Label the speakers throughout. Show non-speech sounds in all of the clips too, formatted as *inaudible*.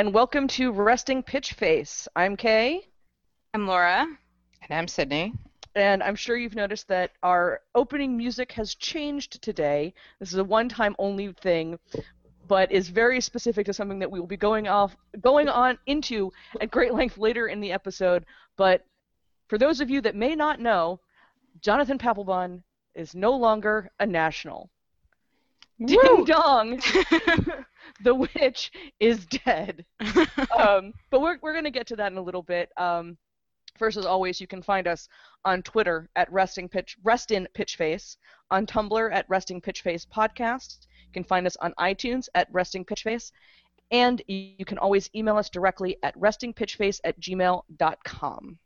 Speaker 1: Hi, and welcome to Resting Pitch Face. I'm Kay,
Speaker 2: I'm Laura.
Speaker 3: And I'm Sydney.
Speaker 1: and I'm sure you've noticed that our opening music has changed today. This is a one-time only thing, but is very specific to something that we will be going off going on into at great length later in the episode. But for those of you that may not know, Jonathan Papelbon is no longer a national. Ding dong! *laughs* the witch is dead. *laughs* um, but we're, we're going to get to that in a little bit. Um, first, as always, you can find us on Twitter at Resting Pitch Restin Pitch Face, on Tumblr at Resting Pitch Face Podcast. You can find us on iTunes at Resting Pitch Face, and you you can always email us directly at restingpitchface at gmail.com.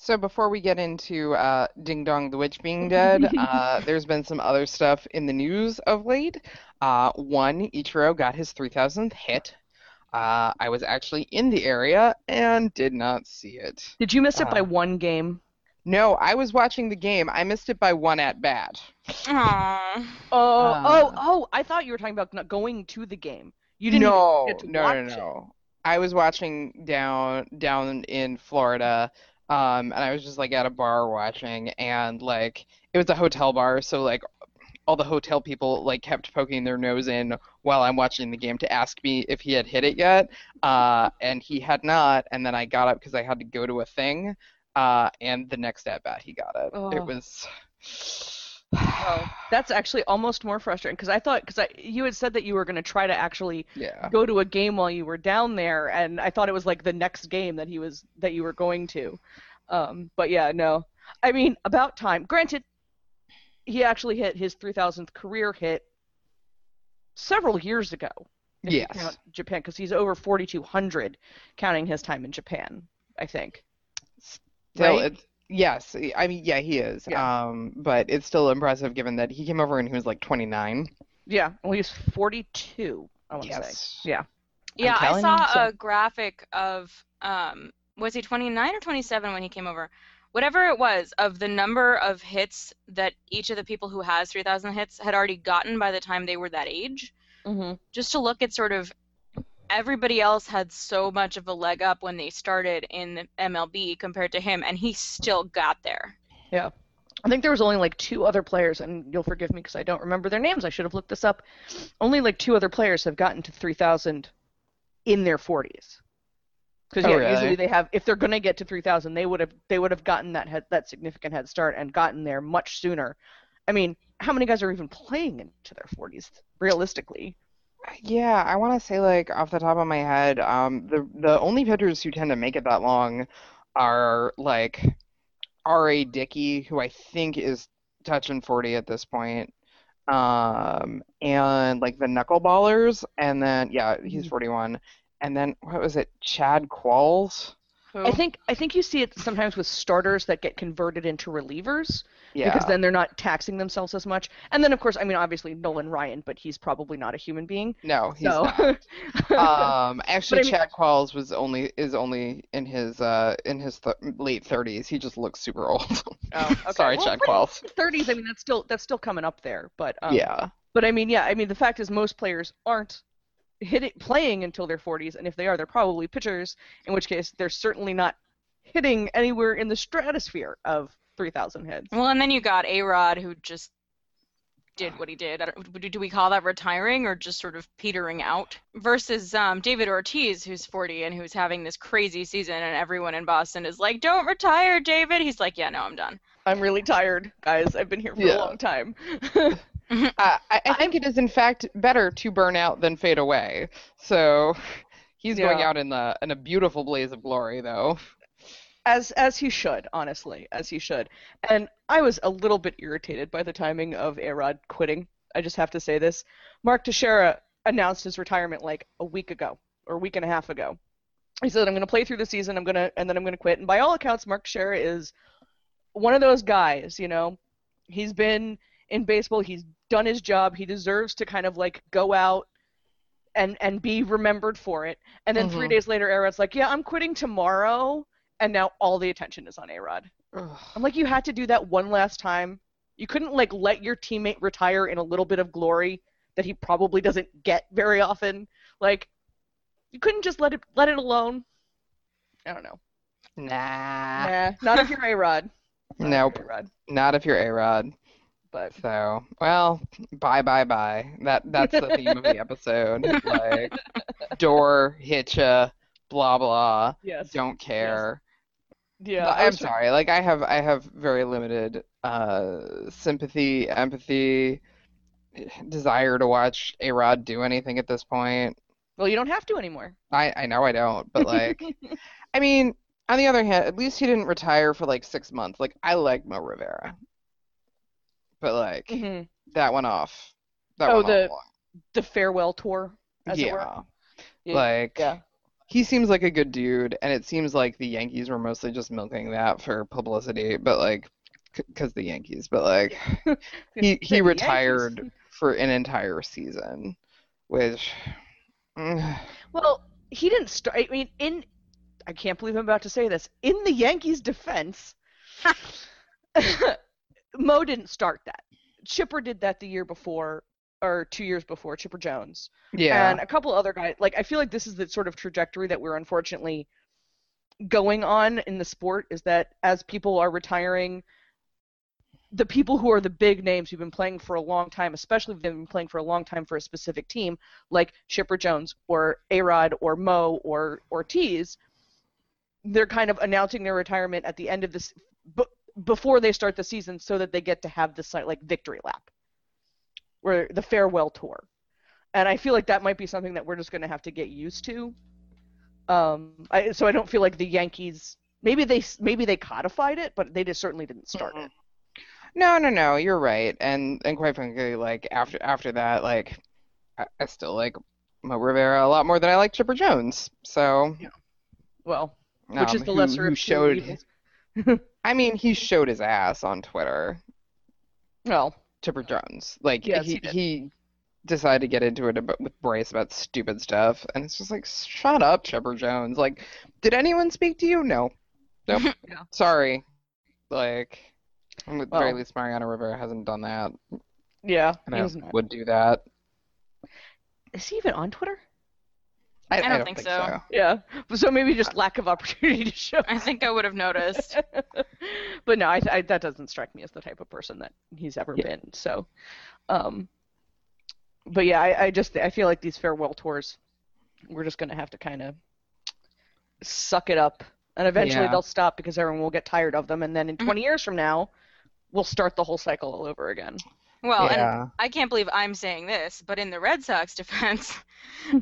Speaker 3: So before we get into uh, Ding Dong the Witch being *laughs* dead, uh, there's been some other stuff in the news of late. Uh, one, Ichiro got his 3,000th hit. Uh, I was actually in the area and did not see it.
Speaker 1: Did you miss it by
Speaker 3: Uh,
Speaker 1: one game?
Speaker 3: No, I was watching the game. I missed it by one at bat.
Speaker 2: Aww.
Speaker 1: Oh,
Speaker 3: uh,
Speaker 1: oh, oh! I thought you were talking about not going to the game. You didn't
Speaker 3: no,
Speaker 1: even get to
Speaker 3: no,
Speaker 1: watch
Speaker 3: no,
Speaker 1: it.
Speaker 3: no. I was watching down down in Florida, um, and I was just like at a bar watching, and like it was a hotel bar, so like all the hotel people like kept poking their nose in while I'm watching the game to ask me if he had hit it yet, uh, and he had not. And then I got up because I had to go to a thing, uh, and the next at bat he got it.
Speaker 1: Oh.
Speaker 3: It was.
Speaker 1: Oh, that's actually almost more frustrating because I thought because I you had said that you were going to try to actually
Speaker 3: Yeah.
Speaker 1: go to a game while you were down there, and I thought it was like the next game that he was that you were going to. Um, but yeah, no. I mean, about time. Granted, he actually hit his 3,000th career hit several years ago. if
Speaker 3: Yes.
Speaker 1: Japan, because he's over 4,200, counting his time in Japan. I think.
Speaker 3: Still,
Speaker 1: right?
Speaker 3: it's yes. I mean, yeah, he is.
Speaker 1: Yeah.
Speaker 3: Um, but it's still impressive given that he came over and he was like 29.
Speaker 1: Yeah. Well, he's 42. I want to say.
Speaker 3: Yes.
Speaker 1: Yeah.
Speaker 2: Yeah, I saw
Speaker 3: you, so-
Speaker 2: a graphic of um was he 29 or 27 when he came over? Whatever it was, of the number of hits that each of the people who has 3,000 hits had already gotten by the time they were that age.
Speaker 1: Mm-hmm.
Speaker 2: Just to look at sort of everybody else had so much of a leg up when they started in MLB compared to him, and he still got there. Yeah.
Speaker 1: I think there was only like two other players, and you'll forgive me because I don't remember their names. I should have looked this up. Only like two other players have gotten to 3,000 in their 40s. Because
Speaker 3: Oh,
Speaker 1: yeah,
Speaker 3: really?
Speaker 1: usually they have. If they're gonna get to 3,000, they would have they would have gotten that head, that significant head start and gotten there much sooner. I mean, how many guys are even playing into their 40s realistically?
Speaker 3: Yeah, I want to say like off the top of my head, um, the the only pitchers who tend to make it that long are like R.A. Dickey, who I think is touching 40 at this point, um, and like the knuckleballers, and then yeah, he's
Speaker 1: Mhm.
Speaker 3: 41, and then what was it, Chad Qualls?
Speaker 1: I think I think you see it sometimes with starters that get converted into relievers.
Speaker 3: Yeah.
Speaker 1: because then they're not taxing themselves as much. And then, of course, I mean, obviously Nolan Ryan, but he's probably not a human being.
Speaker 3: No, he's
Speaker 1: so,
Speaker 3: not. *laughs* Um, actually,
Speaker 1: I mean-
Speaker 3: Chad Qualls was only is only in his uh in his th late 30s. He just looks super old. *laughs*
Speaker 1: oh, okay. *laughs*
Speaker 3: Sorry,
Speaker 1: well,
Speaker 3: Chad Qualls.
Speaker 1: 30s. I mean, that's still that's still coming up there. But um,
Speaker 3: Yeah.
Speaker 1: But I mean, yeah. I mean, the fact is, most players aren't hitting playing until their 40s, and if they are, they're probably pitchers. In which case, they're certainly not hitting anywhere in the stratosphere of 3,000 hits.
Speaker 2: Well, and then you got A Rod, who just did what he did. Don't, do we call that retiring or just sort of petering out? Versus um, David Ortiz, who's 40 and who's having this crazy season, and everyone in Boston is like, "Don't retire, David." He's like, "Yeah, no, I'm done."
Speaker 1: I'm really tired, guys. I've been here for
Speaker 3: Yeah.
Speaker 1: a long time. *laughs*
Speaker 3: Uh, I, I think it is in fact better to burn out than fade away. So *laughs* he's going out in the in a beautiful blaze of glory, though.
Speaker 1: as as he should, honestly, as he should. And I was a little bit irritated by the timing of Arod quitting. I just have to say this. Mark Teixeira announced his retirement like a week ago or a week and a half ago. He said, "I'm going to play through the season. I'm going to, and then I'm going to quit." And by all accounts, Mark Teixeira is one of those guys. You know, he's been in baseball. He's done his job. He deserves to kind of like go out and and be remembered for it. And then three
Speaker 3: Mhm.
Speaker 1: days later, Arod's like, "Yeah, I'm quitting tomorrow." And now all the attention is on Arod. I'm like, you had to do that one last time. You couldn't like let your teammate retire in a little bit of glory that he probably doesn't get very often. Like, You couldn't just let it let it alone. I don't know.
Speaker 3: Nah.
Speaker 1: Nah, not if you're A Rod. *laughs*
Speaker 3: Nope.
Speaker 1: A-Rod.
Speaker 3: Not if you're A-Rod.
Speaker 1: But
Speaker 3: So, well, bye, bye, bye. That that's the theme of the episode. *laughs* Like, door, hitcha, blah blah.
Speaker 1: yes.
Speaker 3: Don't care.
Speaker 1: Yeah.
Speaker 3: But
Speaker 1: I
Speaker 3: I'm sorry. Like, I have I have very limited uh sympathy, empathy, desire to watch A-Rod do anything at this point.
Speaker 1: Well, you don't have to anymore.
Speaker 3: I I know I don't, but like, *laughs* I mean, on the other hand, at least he didn't retire for like six months. Like, I like Mo Rivera, but like.
Speaker 1: hmm
Speaker 3: that went off. That
Speaker 1: Oh,
Speaker 3: went
Speaker 1: the-
Speaker 3: off
Speaker 1: The farewell tour, as it
Speaker 3: yeah.
Speaker 1: were. Yeah.
Speaker 3: Like
Speaker 1: Yeah.
Speaker 3: he seems like a good dude, and it seems like the Yankees were mostly just milking that for publicity, but like, because the Yankees, but like *laughs* *laughs* he he retired
Speaker 1: Yankees.
Speaker 3: for an entire season, which mm,
Speaker 1: Well, he didn't start. I mean, in I can't believe I'm about to say this. In the Yankees' defense, *laughs* Mo didn't start that. Chipper did that the year before, or two years before. Chipper Jones
Speaker 3: yeah,
Speaker 1: and a couple other guys. Like I feel like this is the sort of trajectory that we're unfortunately going on in the sport. Is that as people are retiring. The people who are the big names who've been playing for a long time, especially if they've been playing for a long time for a specific team, like Chipper Jones or A-Rod or Mo or Ortiz, they're kind of announcing their retirement at the end of this before they start the season so that they get to have this like victory lap or the farewell tour. And I feel like that might be something that we're just going to have to get used to. Um I, so I don't feel like the Yankees maybe they maybe they codified it, but they just certainly didn't start it.
Speaker 3: no, no, no, you're right, and and quite frankly, like after after that, like I, I still like Mo Rivera a lot more than I like Chipper Jones, so yeah.
Speaker 1: Well, which is
Speaker 3: um,
Speaker 1: the
Speaker 3: who-
Speaker 1: lesser
Speaker 3: who
Speaker 1: of two
Speaker 3: showed
Speaker 1: evils. *laughs*
Speaker 3: I mean, he showed his ass on Twitter,
Speaker 1: Well,
Speaker 3: Chipper Jones. Like
Speaker 1: Yes,
Speaker 3: he
Speaker 1: he
Speaker 3: he decided to get into it about, with Bryce about stupid stuff, and it's just like, shut up, Chipper Jones. Like, did anyone speak to you? No. *laughs* Nope.
Speaker 1: Yeah.
Speaker 3: Sorry. Like, at the very least, Mariano Rivera hasn't done that,
Speaker 1: yeah,
Speaker 3: and I would do that.
Speaker 1: Is he even on Twitter?
Speaker 3: I,
Speaker 2: don't think so.
Speaker 1: Yeah. So maybe just lack of opportunity to show.
Speaker 2: I think I would have noticed. *laughs*
Speaker 1: but no, I, I, that doesn't strike me as the type of person that he's ever
Speaker 3: Yeah.
Speaker 1: been. So, um, but yeah, I, I just I feel like these farewell tours, we're just gonna have to kind of suck it up, and eventually
Speaker 3: Yeah.
Speaker 1: they'll stop because everyone will get tired of them, and then in 20 years from now, we'll start the whole cycle all over again.
Speaker 2: Well, and I can't believe I'm saying this, but in the Red Sox *laughs* defense,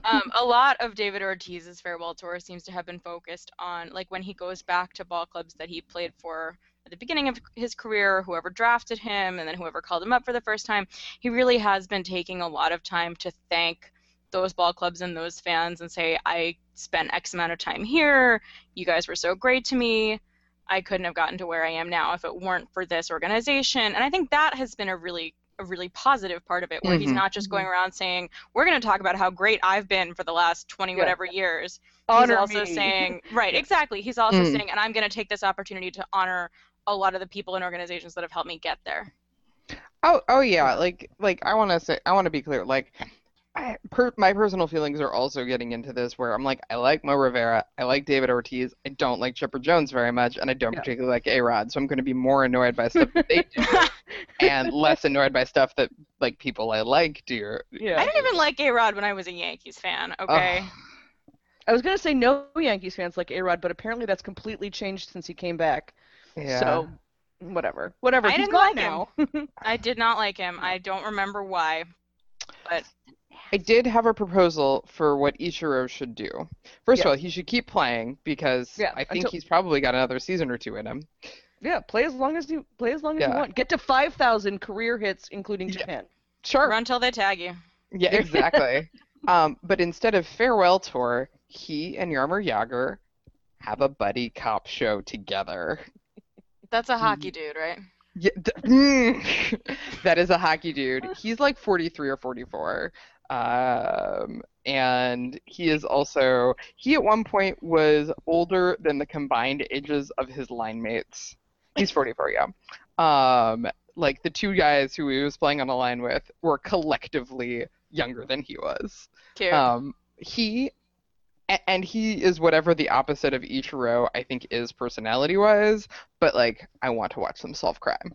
Speaker 2: um, a lot of David Ortiz's farewell tour seems to have been focused on like when he goes back to ball clubs that he played for at the beginning of his career, whoever drafted him, and then whoever called him up for the first time. He really has been taking a lot of time to thank those ball clubs and those fans and say, I spent X amount of time here. You guys were so great to me. I couldn't have gotten to where I am now if it weren't for this organization. And I think that has been a really a really positive part of it where he's
Speaker 3: Mhm.
Speaker 2: not just going around saying we're going to talk about how great I've been for the last 20
Speaker 1: Yeah.
Speaker 2: whatever years.
Speaker 1: Honor
Speaker 2: he's also
Speaker 1: me.
Speaker 2: saying *laughs* right, exactly. He's also
Speaker 3: Mm.
Speaker 2: saying and I'm going to take this opportunity to honor a lot of the people and organizations that have helped me get there.
Speaker 3: Oh, oh yeah. Like, like I want to say, I want to be clear. Like, I, per, my personal feelings are also getting into this, where I'm like, I like Mo Rivera, I like David Ortiz, I don't like Chipper Jones very much, and I don't
Speaker 1: Yeah.
Speaker 3: particularly like A Rod. So I'm going to be more annoyed by stuff that they do, *laughs* and less annoyed by stuff that like people I like do.
Speaker 1: Yeah.
Speaker 2: I didn't even like A-Rod when I was a Yankees fan, okay?
Speaker 3: Ugh.
Speaker 1: I was gonna say no Yankees fans like A-Rod, but apparently that's completely changed since he came back.
Speaker 3: Yeah.
Speaker 1: So, whatever, whatever.
Speaker 2: I
Speaker 1: He's
Speaker 2: didn't
Speaker 1: gone
Speaker 2: like him. I did not like him. I don't remember why. But
Speaker 3: I did have a proposal for what Ichiro should do. First of all, he should keep playing because
Speaker 1: Yeah,
Speaker 3: I think
Speaker 1: until-
Speaker 3: he's probably got another season or two in him.
Speaker 1: yeah, play as long as you play as long as you want. Get to five thousand career hits, including
Speaker 3: Yeah.
Speaker 1: Japan.
Speaker 3: Sure.
Speaker 2: run till they tag you.
Speaker 3: Yeah, exactly. *laughs* um, but instead of farewell tour, he and Jaromir Jagr have a buddy cop show together.
Speaker 2: That's a hockey dude, right?
Speaker 3: Yeah, th- mm, *laughs* that is a hockey dude. He's like 43 or 44. Um, and he is also he at one point was older than the combined ages of his line mates. He's 44, yeah. Um, like the two guys who he was playing on a line with were collectively younger than he was.
Speaker 2: Cute.
Speaker 3: Um, he and he is whatever the opposite of Ichiro I think is personality wise, but like I want to watch them solve crime.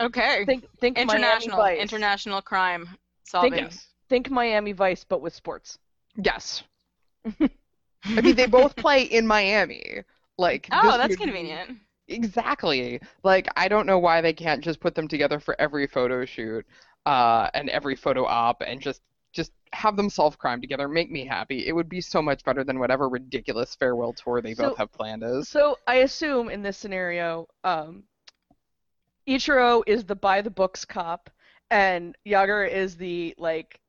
Speaker 2: Okay.
Speaker 1: Think think
Speaker 2: international international crime solving.
Speaker 3: Yes.
Speaker 1: Think Miami Vice, but with sports.
Speaker 3: Yes. *laughs* I mean they both play in Miami. Like
Speaker 2: Oh, that's
Speaker 3: be-
Speaker 2: convenient.
Speaker 3: Exactly. Like I don't know why they can't just put them together for every photo shoot, uh, and every photo op, and just just have them solve crime together. Make me happy. It would be so much better than whatever ridiculous farewell tour they
Speaker 1: So-
Speaker 3: both have planned is.
Speaker 1: So I assume in this scenario, um, Ichiro is the by the books cop, and Jagr is the like,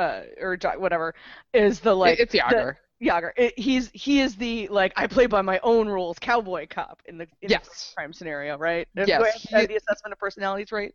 Speaker 1: uh, or whatever, is the like
Speaker 3: it's Jagr.
Speaker 1: Jagr. It, he's he is the like I play by my own rules cowboy cop in the in the crime scenario, right? Do
Speaker 3: Yes,
Speaker 1: I have-
Speaker 3: he-
Speaker 1: the assessment of personalities right?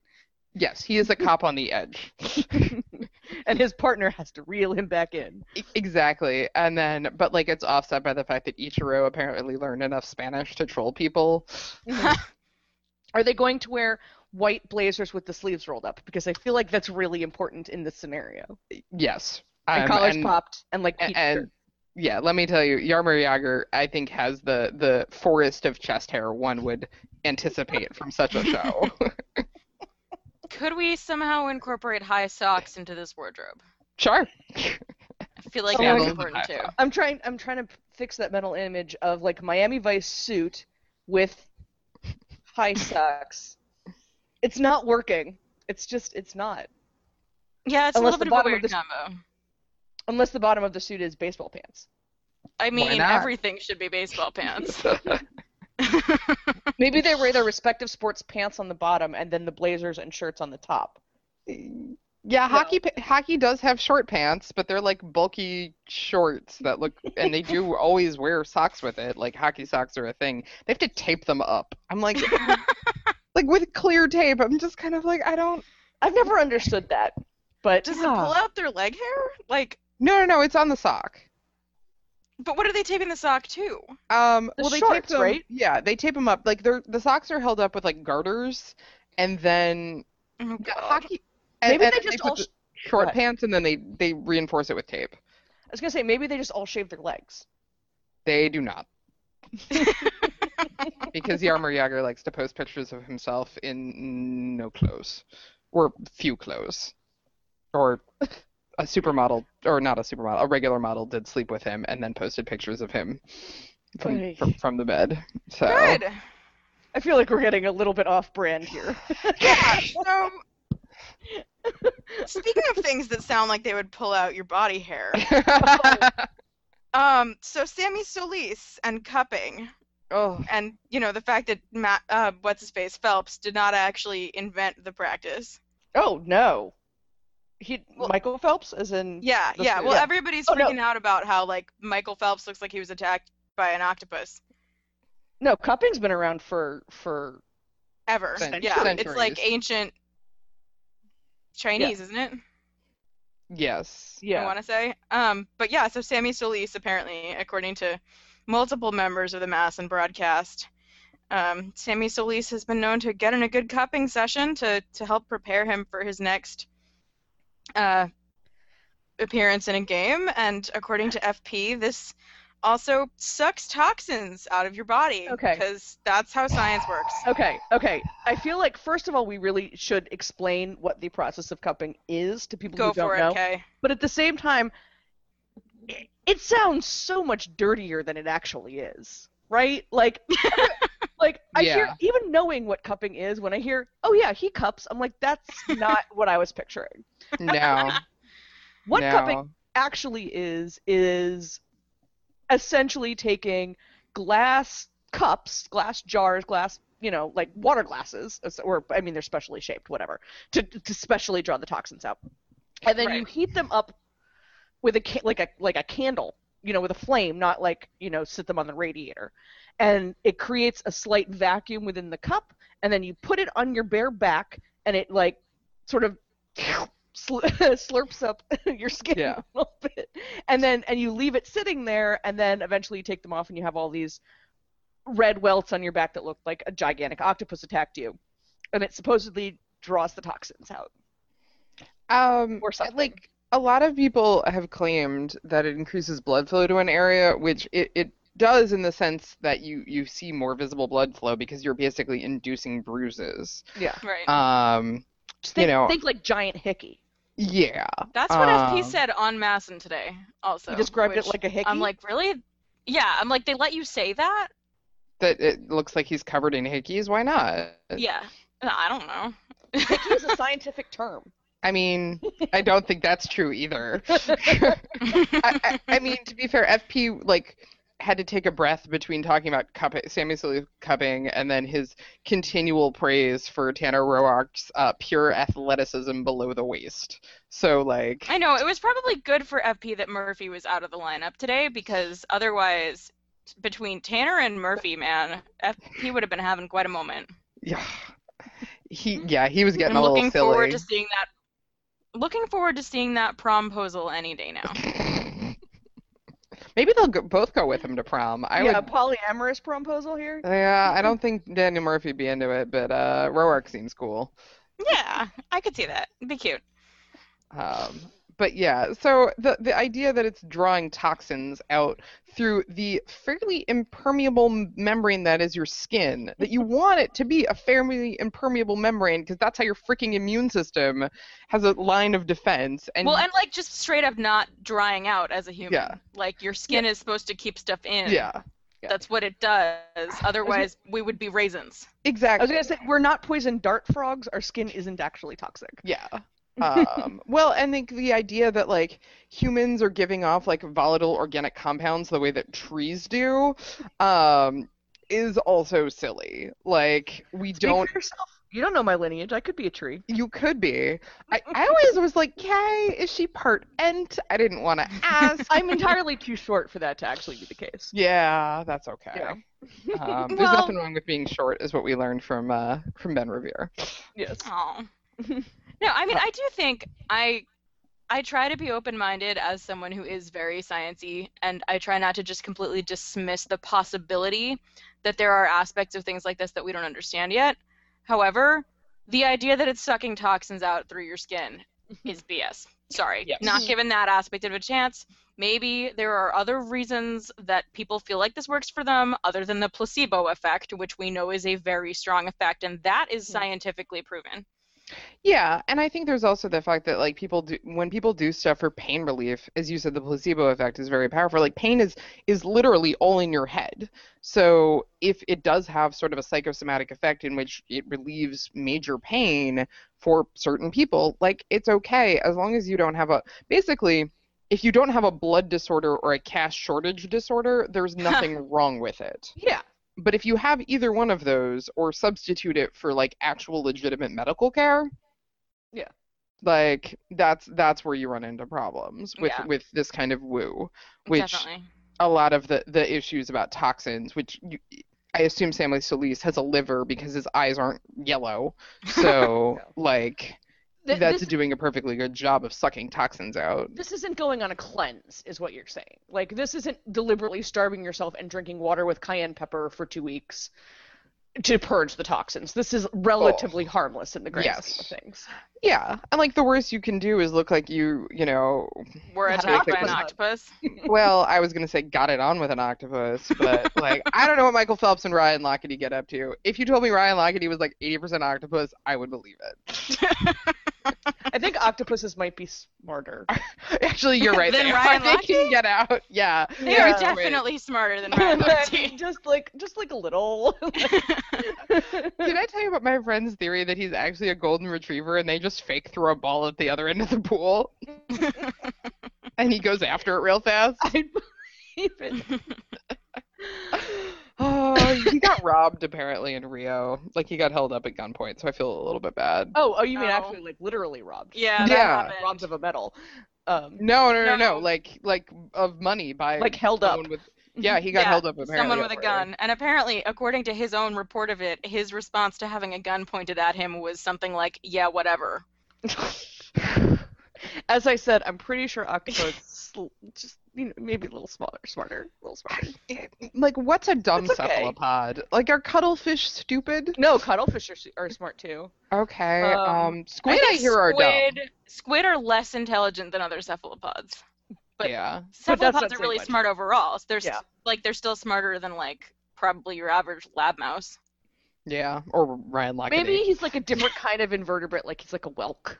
Speaker 3: Yes, he is a cop on the edge. *laughs*
Speaker 1: and his partner has to reel him back in.
Speaker 3: Exactly. And then, but like it's offset by the fact that Ichiro apparently learned enough Spanish to troll people. *laughs*
Speaker 1: Are they going to wear white blazers with the sleeves rolled up? Because I feel like that's really important in this scenario.
Speaker 3: Yes.
Speaker 1: And
Speaker 3: Um,
Speaker 1: collars
Speaker 3: and-
Speaker 1: popped and like
Speaker 3: A-
Speaker 1: peach
Speaker 3: and yeah, let me tell you, Jaromir Jagr, I think, has the the forest of chest hair one would anticipate from such a show. *laughs*
Speaker 2: Could we somehow incorporate high socks into this wardrobe?
Speaker 3: sure.
Speaker 2: I feel like
Speaker 1: Sandals
Speaker 2: that's
Speaker 1: and
Speaker 2: important too.
Speaker 1: I'm trying. I'm trying to fix that mental image of like Miami Vice suit with high socks. It's not working. It's just. It's not.
Speaker 2: Yeah, it's
Speaker 1: Unless
Speaker 2: a little bit of a
Speaker 1: bottom of
Speaker 2: weird
Speaker 1: this-
Speaker 2: combo.
Speaker 1: Unless the bottom of the suit is baseball pants.
Speaker 2: I mean, everything should be baseball pants. *laughs* *laughs*
Speaker 1: Maybe they wear their respective sports pants on the bottom and then the blazers and shirts on the top.
Speaker 3: Yeah, hockey pa- hockey does have short pants, but they're like bulky shorts that look, and they do *laughs* always wear socks with it. Like hockey socks are a thing. They have to tape them up. I'm like, like with clear tape. I'm just kind of like, I don't.
Speaker 1: I've never understood that. But
Speaker 2: Does it pull out their leg hair? Like,
Speaker 3: No, no, no. It's on the sock.
Speaker 2: but what are they taping the sock to?
Speaker 3: Um,
Speaker 1: The
Speaker 3: well, they tape them,
Speaker 1: right?
Speaker 3: Yeah, they tape them up. Like they're the socks are held up with like garters, and then
Speaker 2: Oh,
Speaker 3: hockey. And,
Speaker 1: Maybe
Speaker 3: and
Speaker 1: they
Speaker 3: then
Speaker 1: just
Speaker 3: put
Speaker 1: all.
Speaker 3: the short pants, and then they they reinforce it with tape.
Speaker 1: I was gonna say maybe they just all shave their legs.
Speaker 3: They do not. *laughs* because Jaromir Jagr likes to post pictures of himself in no clothes, or few clothes, or a supermodel, or not a supermodel, a regular model did sleep with him and then posted pictures of him from from, from the bed. So
Speaker 2: Good.
Speaker 1: I feel like we're getting a little bit off brand here. *laughs*
Speaker 2: Yeah. So, speaking of things that sound like they would pull out your body hair, *laughs* um, so Sammy Solis and cupping,
Speaker 3: oh,
Speaker 2: and you know the fact that Matt, uh, what's his face Phelps did not actually invent the practice.
Speaker 1: oh no. He
Speaker 2: Well-
Speaker 1: Michael Phelps, as in
Speaker 2: Yeah,
Speaker 1: The-
Speaker 2: yeah. Well,
Speaker 1: yeah.
Speaker 2: everybody's
Speaker 1: Oh, no.
Speaker 2: freaking out about how like Michael Phelps looks like he was attacked by an octopus.
Speaker 1: no, cupping's been around for for
Speaker 2: Ever.
Speaker 3: Cent-
Speaker 2: yeah, it's like ancient Chinese, isn't it?
Speaker 3: yes.
Speaker 1: yeah.
Speaker 2: I want to say. Um, but yeah, so Sammy Solis apparently, according to multiple members of the MASN broadcast, um, Sammy Solis has been known to get in a good cupping session to to help prepare him for his next uh, appearance in a game. And according to FP, this also sucks toxins out of your body.
Speaker 1: Okay.
Speaker 2: Because that's how science works.
Speaker 1: Okay, okay. I feel like first of all we really should explain what the process of cupping is to people
Speaker 2: Go
Speaker 1: who don't
Speaker 2: for
Speaker 1: know.
Speaker 2: it, Kay.
Speaker 1: But at the same time, it, it sounds so much dirtier than it actually is, right? Like, *laughs* like I hear even knowing what cupping is when I hear, oh yeah, he cups. I'm like, that's *laughs* not what I was picturing.
Speaker 3: No. *laughs*
Speaker 1: What
Speaker 3: no.
Speaker 1: cupping actually is is essentially taking glass cups, glass jars, glass, you know, like water glasses, or I mean they're specially shaped, whatever, to to specially draw the toxins out, and then you heat them up with a ca- like a like a candle, you know, with a flame, not like you know sit them on the radiator, and it creates a slight vacuum within the cup, and then you put it on your bare back, and it like sort of *laughs* sl- *laughs* slurps up *laughs* your skin
Speaker 3: Yeah.
Speaker 1: a little bit, and then and you leave it sitting there, and then eventually you take them off, and you have all these red welts on your back that look like a gigantic octopus attacked you, and it supposedly draws the toxins out.
Speaker 3: Um,
Speaker 1: Or something.
Speaker 3: like a lot of people have claimed that it increases blood flow to an area, which it, it does in the sense that you you see more visible blood flow because you're basically inducing bruises.
Speaker 1: Yeah.
Speaker 2: Right.
Speaker 3: Um,
Speaker 1: Just think,
Speaker 3: You know-
Speaker 1: think like giant hickey.
Speaker 3: yeah.
Speaker 2: That's what FP
Speaker 3: um,
Speaker 2: said on MASN today. Also,
Speaker 1: You described it like a hickey.
Speaker 2: I'm like, really? Yeah. I'm like, they let you say that?
Speaker 3: That it looks like he's covered in hickeys. Why not?
Speaker 2: Yeah. I don't know.
Speaker 1: hickey is a *laughs* scientific term.
Speaker 3: I mean, I don't think that's true either. *laughs* I, I, I mean, to be fair, FP like had to take a breath between talking about cupping, Sammy Solis cupping and then his continual praise for Tanner Roark's uh, pure athleticism below the waist. So like,
Speaker 2: I know it was probably good for FP that Murphy was out of the lineup today because otherwise, between Tanner and Murphy, man, FP would have been having quite a moment.
Speaker 3: yeah, he *laughs* yeah he was getting
Speaker 2: I'm
Speaker 3: a little
Speaker 2: looking
Speaker 3: silly.
Speaker 2: forward to seeing that. Looking forward to seeing that promposal any day now. *laughs*
Speaker 3: Maybe they'll go, both go with him to prom. I
Speaker 1: yeah,
Speaker 3: would.
Speaker 1: polyamorous proposal here.
Speaker 3: Yeah, I don't *laughs* think Daniel Murphy would be into it, but uh, Roark seems cool.
Speaker 2: Yeah, I could see that. It'd be cute.
Speaker 3: Um, but yeah, so the the idea that it's drawing toxins out through the fairly impermeable membrane that is your skin, that you *laughs* want it to be a fairly impermeable membrane because that's how your freaking immune system has a line of defense. And
Speaker 2: well, and like just straight up not drying out as a human.
Speaker 3: Yeah.
Speaker 2: Like your skin is supposed to keep stuff in.
Speaker 3: yeah,
Speaker 2: That's what it does. *sighs* Otherwise, we would be raisins. Exactly.
Speaker 1: I was
Speaker 3: exactly.
Speaker 1: gonna say we're not poison dart frogs. Our skin isn't actually toxic.
Speaker 3: Yeah. Um, well, and think the idea that like humans are giving off like volatile organic compounds the way that trees do, um, is also silly. Like we
Speaker 1: Speak
Speaker 3: don't.
Speaker 1: for yourself. You don't know my lineage. I could be a tree.
Speaker 3: You could be. I, I *laughs* always was like, Kay, is she part ent? I didn't want to ask. *laughs*
Speaker 1: I'm entirely too short for that to actually be the case.
Speaker 3: yeah, that's okay. Um, *laughs* there's
Speaker 2: Well-
Speaker 3: nothing wrong with being short, is what we learned from uh, from Ben Revere.
Speaker 1: Yes.
Speaker 2: Oh. *laughs* no, I mean, I do think I I try to be open-minded as someone who is very sciencey, and I try not to just completely dismiss the possibility that there are aspects of things like this that we don't understand yet. However, the idea that it's sucking toxins out through your skin *laughs* is BS. Sorry,
Speaker 1: Yes.
Speaker 2: not given that aspect of a chance. Maybe there are other reasons that people feel like this works for them, other than the placebo effect, which we know is a very strong effect, and that is
Speaker 1: Mhm.
Speaker 2: scientifically proven.
Speaker 3: Yeah, and I think there's also the fact that like people do when people do stuff for pain relief, as you said, the placebo effect is very powerful. Like pain is is literally all in your head. So if it does have sort of a psychosomatic effect in which it relieves major pain for certain people, like it's okay as long as you don't have a basically if you don't have a blood disorder or a cash shortage disorder, there's *laughs* nothing wrong with it.
Speaker 1: Yeah.
Speaker 3: But if you have either one of those or substitute it for like actual legitimate medical care,
Speaker 1: Yeah.
Speaker 3: like that's that's where you run into problems with
Speaker 2: Yeah.
Speaker 3: with this kind of woo, which
Speaker 2: Definitely.
Speaker 3: a lot of the the issues about toxins, which you, I assume Samuel Solis has a liver because his eyes aren't yellow, *laughs* so
Speaker 1: No.
Speaker 3: like
Speaker 1: Th-
Speaker 3: that's
Speaker 1: this,
Speaker 3: doing a perfectly good job of sucking toxins out.
Speaker 1: this isn't going on a cleanse, is what you're saying. Like this isn't deliberately starving yourself and drinking water with cayenne pepper for two weeks to purge the toxins. This is relatively oh. harmless in the grand scheme of
Speaker 3: Yes.
Speaker 1: things.
Speaker 3: Yeah, and like the worst you can do is look like you, you know,
Speaker 2: We're
Speaker 1: Yeah,
Speaker 2: attacked by an
Speaker 1: octopus.
Speaker 2: octopus. *laughs*
Speaker 3: well, I was gonna say got it on with an octopus, but like I don't know what Michael Phelps and Ryan Lochte get up to. If you told me Ryan Lochte was like 80% octopus, I would believe it. *laughs*
Speaker 1: I think octopuses might be smarter. *laughs*
Speaker 3: Actually, you're right.
Speaker 2: Then
Speaker 3: they
Speaker 2: Ryan
Speaker 3: are. They can get out. Yeah.
Speaker 2: They
Speaker 1: Yeah.
Speaker 2: are
Speaker 3: Wait.
Speaker 2: definitely smarter than *laughs* Ryan Lochte.
Speaker 1: just like just like a little. *laughs*
Speaker 3: Did I tell you about my friend's theory that he's actually a golden retriever and they just fake throw a ball at the other end of the pool and he goes after it real fast?
Speaker 1: I believe it.
Speaker 3: Oh, he got robbed apparently in Rio. Like he got held up at gunpoint, so I feel a little bit bad.
Speaker 1: Oh, oh, you mean
Speaker 2: Oh.
Speaker 1: actually like literally robbed?
Speaker 2: yeah, that
Speaker 3: Yeah.
Speaker 2: happened.
Speaker 1: robbed of a medal. Um,
Speaker 3: No, no, no, no,
Speaker 2: No.
Speaker 3: Like like of money by
Speaker 1: like held up.
Speaker 3: someone with Yeah, he got
Speaker 2: Yeah,
Speaker 3: held up apparently.
Speaker 2: Someone with a
Speaker 3: over-
Speaker 2: gun. And apparently, according to his own report of it, his response to having a gun pointed at him was something like, yeah, whatever. *laughs*
Speaker 1: As I said, I'm pretty sure octopus *laughs* sl- just you know, maybe a little smaller, smarter, a little smarter.
Speaker 3: Like, what's a dumb
Speaker 1: okay.
Speaker 3: cephalopod? Like, are cuttlefish stupid?
Speaker 1: No, cuttlefish are, are smart too.
Speaker 3: Okay.
Speaker 1: Um,
Speaker 3: Um, squid,
Speaker 2: I
Speaker 3: I, hear are dumb.
Speaker 2: squid, squid are less intelligent than other cephalopods. but-
Speaker 3: yeah.
Speaker 1: But
Speaker 2: Cephalopods are really
Speaker 1: much.
Speaker 2: smart overall. So they're
Speaker 1: Yeah.
Speaker 2: like they're still smarter than like probably your average lab mouse.
Speaker 3: Yeah. Or Ryan Lochte.
Speaker 1: Maybe he's like a different kind of invertebrate, like he's like a whelk.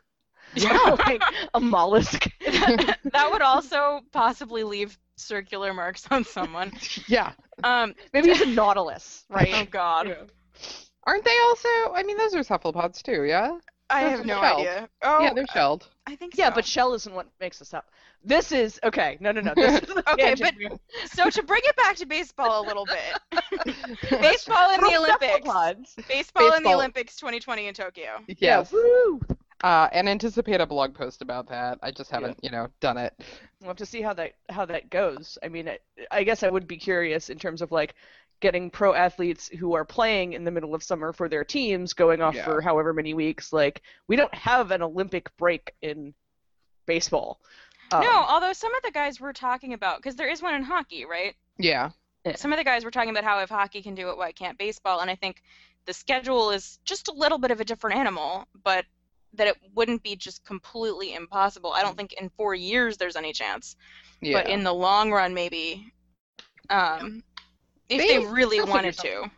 Speaker 3: Yeah. *laughs*
Speaker 1: like a mollusk. *laughs*
Speaker 2: that would *laughs* also possibly leave circular marks on someone.
Speaker 3: Yeah.
Speaker 2: Um,
Speaker 1: Maybe he's a *laughs* nautilus, right? oh?
Speaker 2: God,
Speaker 1: Yeah.
Speaker 3: Aren't they also? I mean, those are cephalopods too. Yeah.
Speaker 2: I
Speaker 3: Those
Speaker 2: have no
Speaker 3: shelled.
Speaker 2: idea. Oh,
Speaker 3: yeah, they're shelled.
Speaker 2: I think So.
Speaker 1: Yeah, but shell isn't what makes us up. This is okay. No, no, no. This is
Speaker 2: Okay, but- so to bring it back to baseball a little bit, baseball in the Olympics,
Speaker 1: cephalopods.
Speaker 2: baseball, in the Olympics 2020 in Tokyo.
Speaker 3: Yes.
Speaker 1: Yeah, woo!
Speaker 3: Uh, and anticipate a blog post about that. I just haven't, you know, done it.
Speaker 1: We'll have to see how that how that goes. I mean, I, I guess I would be curious in terms of like getting pro athletes who are playing in the middle of summer for their teams going off
Speaker 3: Yeah.
Speaker 1: for however many weeks. Like we don't have an Olympic break in baseball. Um,
Speaker 2: no, although some of the guys were talking about because there is one in hockey, right?
Speaker 3: Yeah.
Speaker 1: Yeah.
Speaker 2: Some of the guys were talking about how if hockey can do it, why can't baseball? And I think the schedule is just a little bit of a different animal, but that it wouldn't be just completely impossible. I don't think in four years there's any chance,
Speaker 3: Yeah.
Speaker 2: but in the long run, maybe. Um, if
Speaker 3: They-
Speaker 2: they, really wanted to.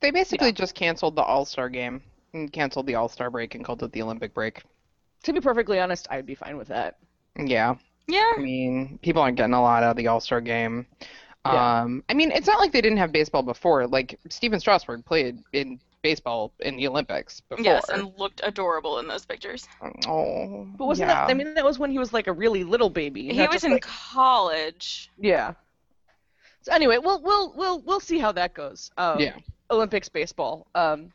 Speaker 3: They basically just canceled the All Star game and canceled the All Star break and called it the Olympic break.
Speaker 1: To be perfectly honest, I'd be fine with that.
Speaker 3: Yeah.
Speaker 2: Yeah.
Speaker 3: I mean, people aren't getting a lot out of the All Star game.
Speaker 1: Yeah.
Speaker 3: Um, I mean, it's not like they didn't have baseball before. Like Stephen Strasburg played in baseball in the Olympics before.
Speaker 2: Yes, and looked adorable in those pictures.
Speaker 3: oh,
Speaker 1: But wasn't
Speaker 3: yeah.
Speaker 1: that? I mean, that was when he was like a really little baby.
Speaker 2: He was in
Speaker 1: like-
Speaker 2: college.
Speaker 1: Yeah. So anyway, we'll we'll we'll we'll see how that goes. Um,
Speaker 3: Yeah.
Speaker 1: Olympics baseball. Um,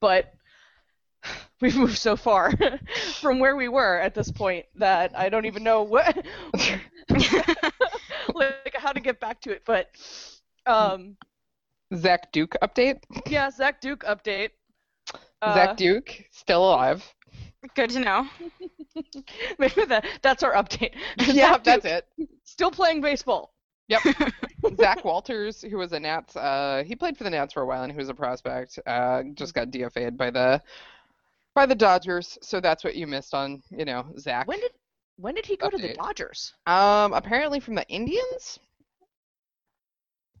Speaker 1: but *sighs* we've moved so far *laughs* from where we were at this point that I don't even know what *laughs* *laughs* like how to get back to it. But um,
Speaker 3: Zach Duke update.
Speaker 1: yeah, Zach Duke update. Uh,
Speaker 3: Zach Duke still alive.
Speaker 2: Good to know. *laughs*
Speaker 1: maybe that that's our update. *laughs*
Speaker 3: yeah,
Speaker 1: Zach
Speaker 3: that's
Speaker 1: Duke
Speaker 3: it.
Speaker 1: Still playing baseball. Yep. *laughs*
Speaker 3: Zach Walters, who was a Nats, uh, he played for the Nats for a while and he was a prospect. Uh, just got DFA'd by the by the Dodgers, so that's what you missed on, you know, Zach.
Speaker 1: When did when did he go to the Dodgers?
Speaker 3: Um, apparently from the Indians.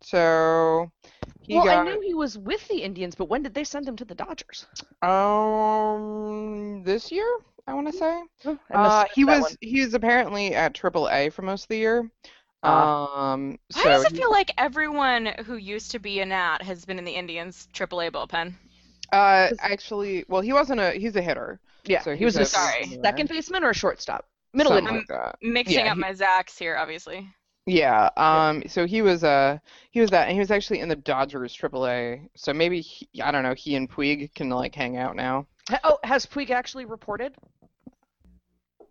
Speaker 3: So he
Speaker 1: well,
Speaker 3: got
Speaker 1: I knew he was with the Indians, but when did they send him to the Dodgers?
Speaker 3: um this year, I want to say.
Speaker 1: I
Speaker 3: Uh, he
Speaker 1: missed that
Speaker 3: was he was apparently at AAA for most of the year.
Speaker 1: Ah.
Speaker 3: Um,
Speaker 2: Why
Speaker 3: so
Speaker 2: does it
Speaker 3: he-
Speaker 2: feel like everyone who used to be a Nat has been in the Indians AAA bullpen?
Speaker 3: uh actually, well, he wasn't a he's a hitter.
Speaker 1: Yeah,
Speaker 3: So
Speaker 1: he was a
Speaker 2: Sorry.
Speaker 1: second baseman or a shortstop? Middle
Speaker 3: Something
Speaker 1: infield.
Speaker 3: like.
Speaker 2: Mixing
Speaker 3: Yeah,
Speaker 2: up
Speaker 3: he-
Speaker 2: my Zacks here, obviously.
Speaker 3: Yeah. Um. So he was uh he was that, and he was actually in the Dodgers AAA. So maybe he, I don't know. He and Puig can like hang out now.
Speaker 1: Oh, has Puig actually reported?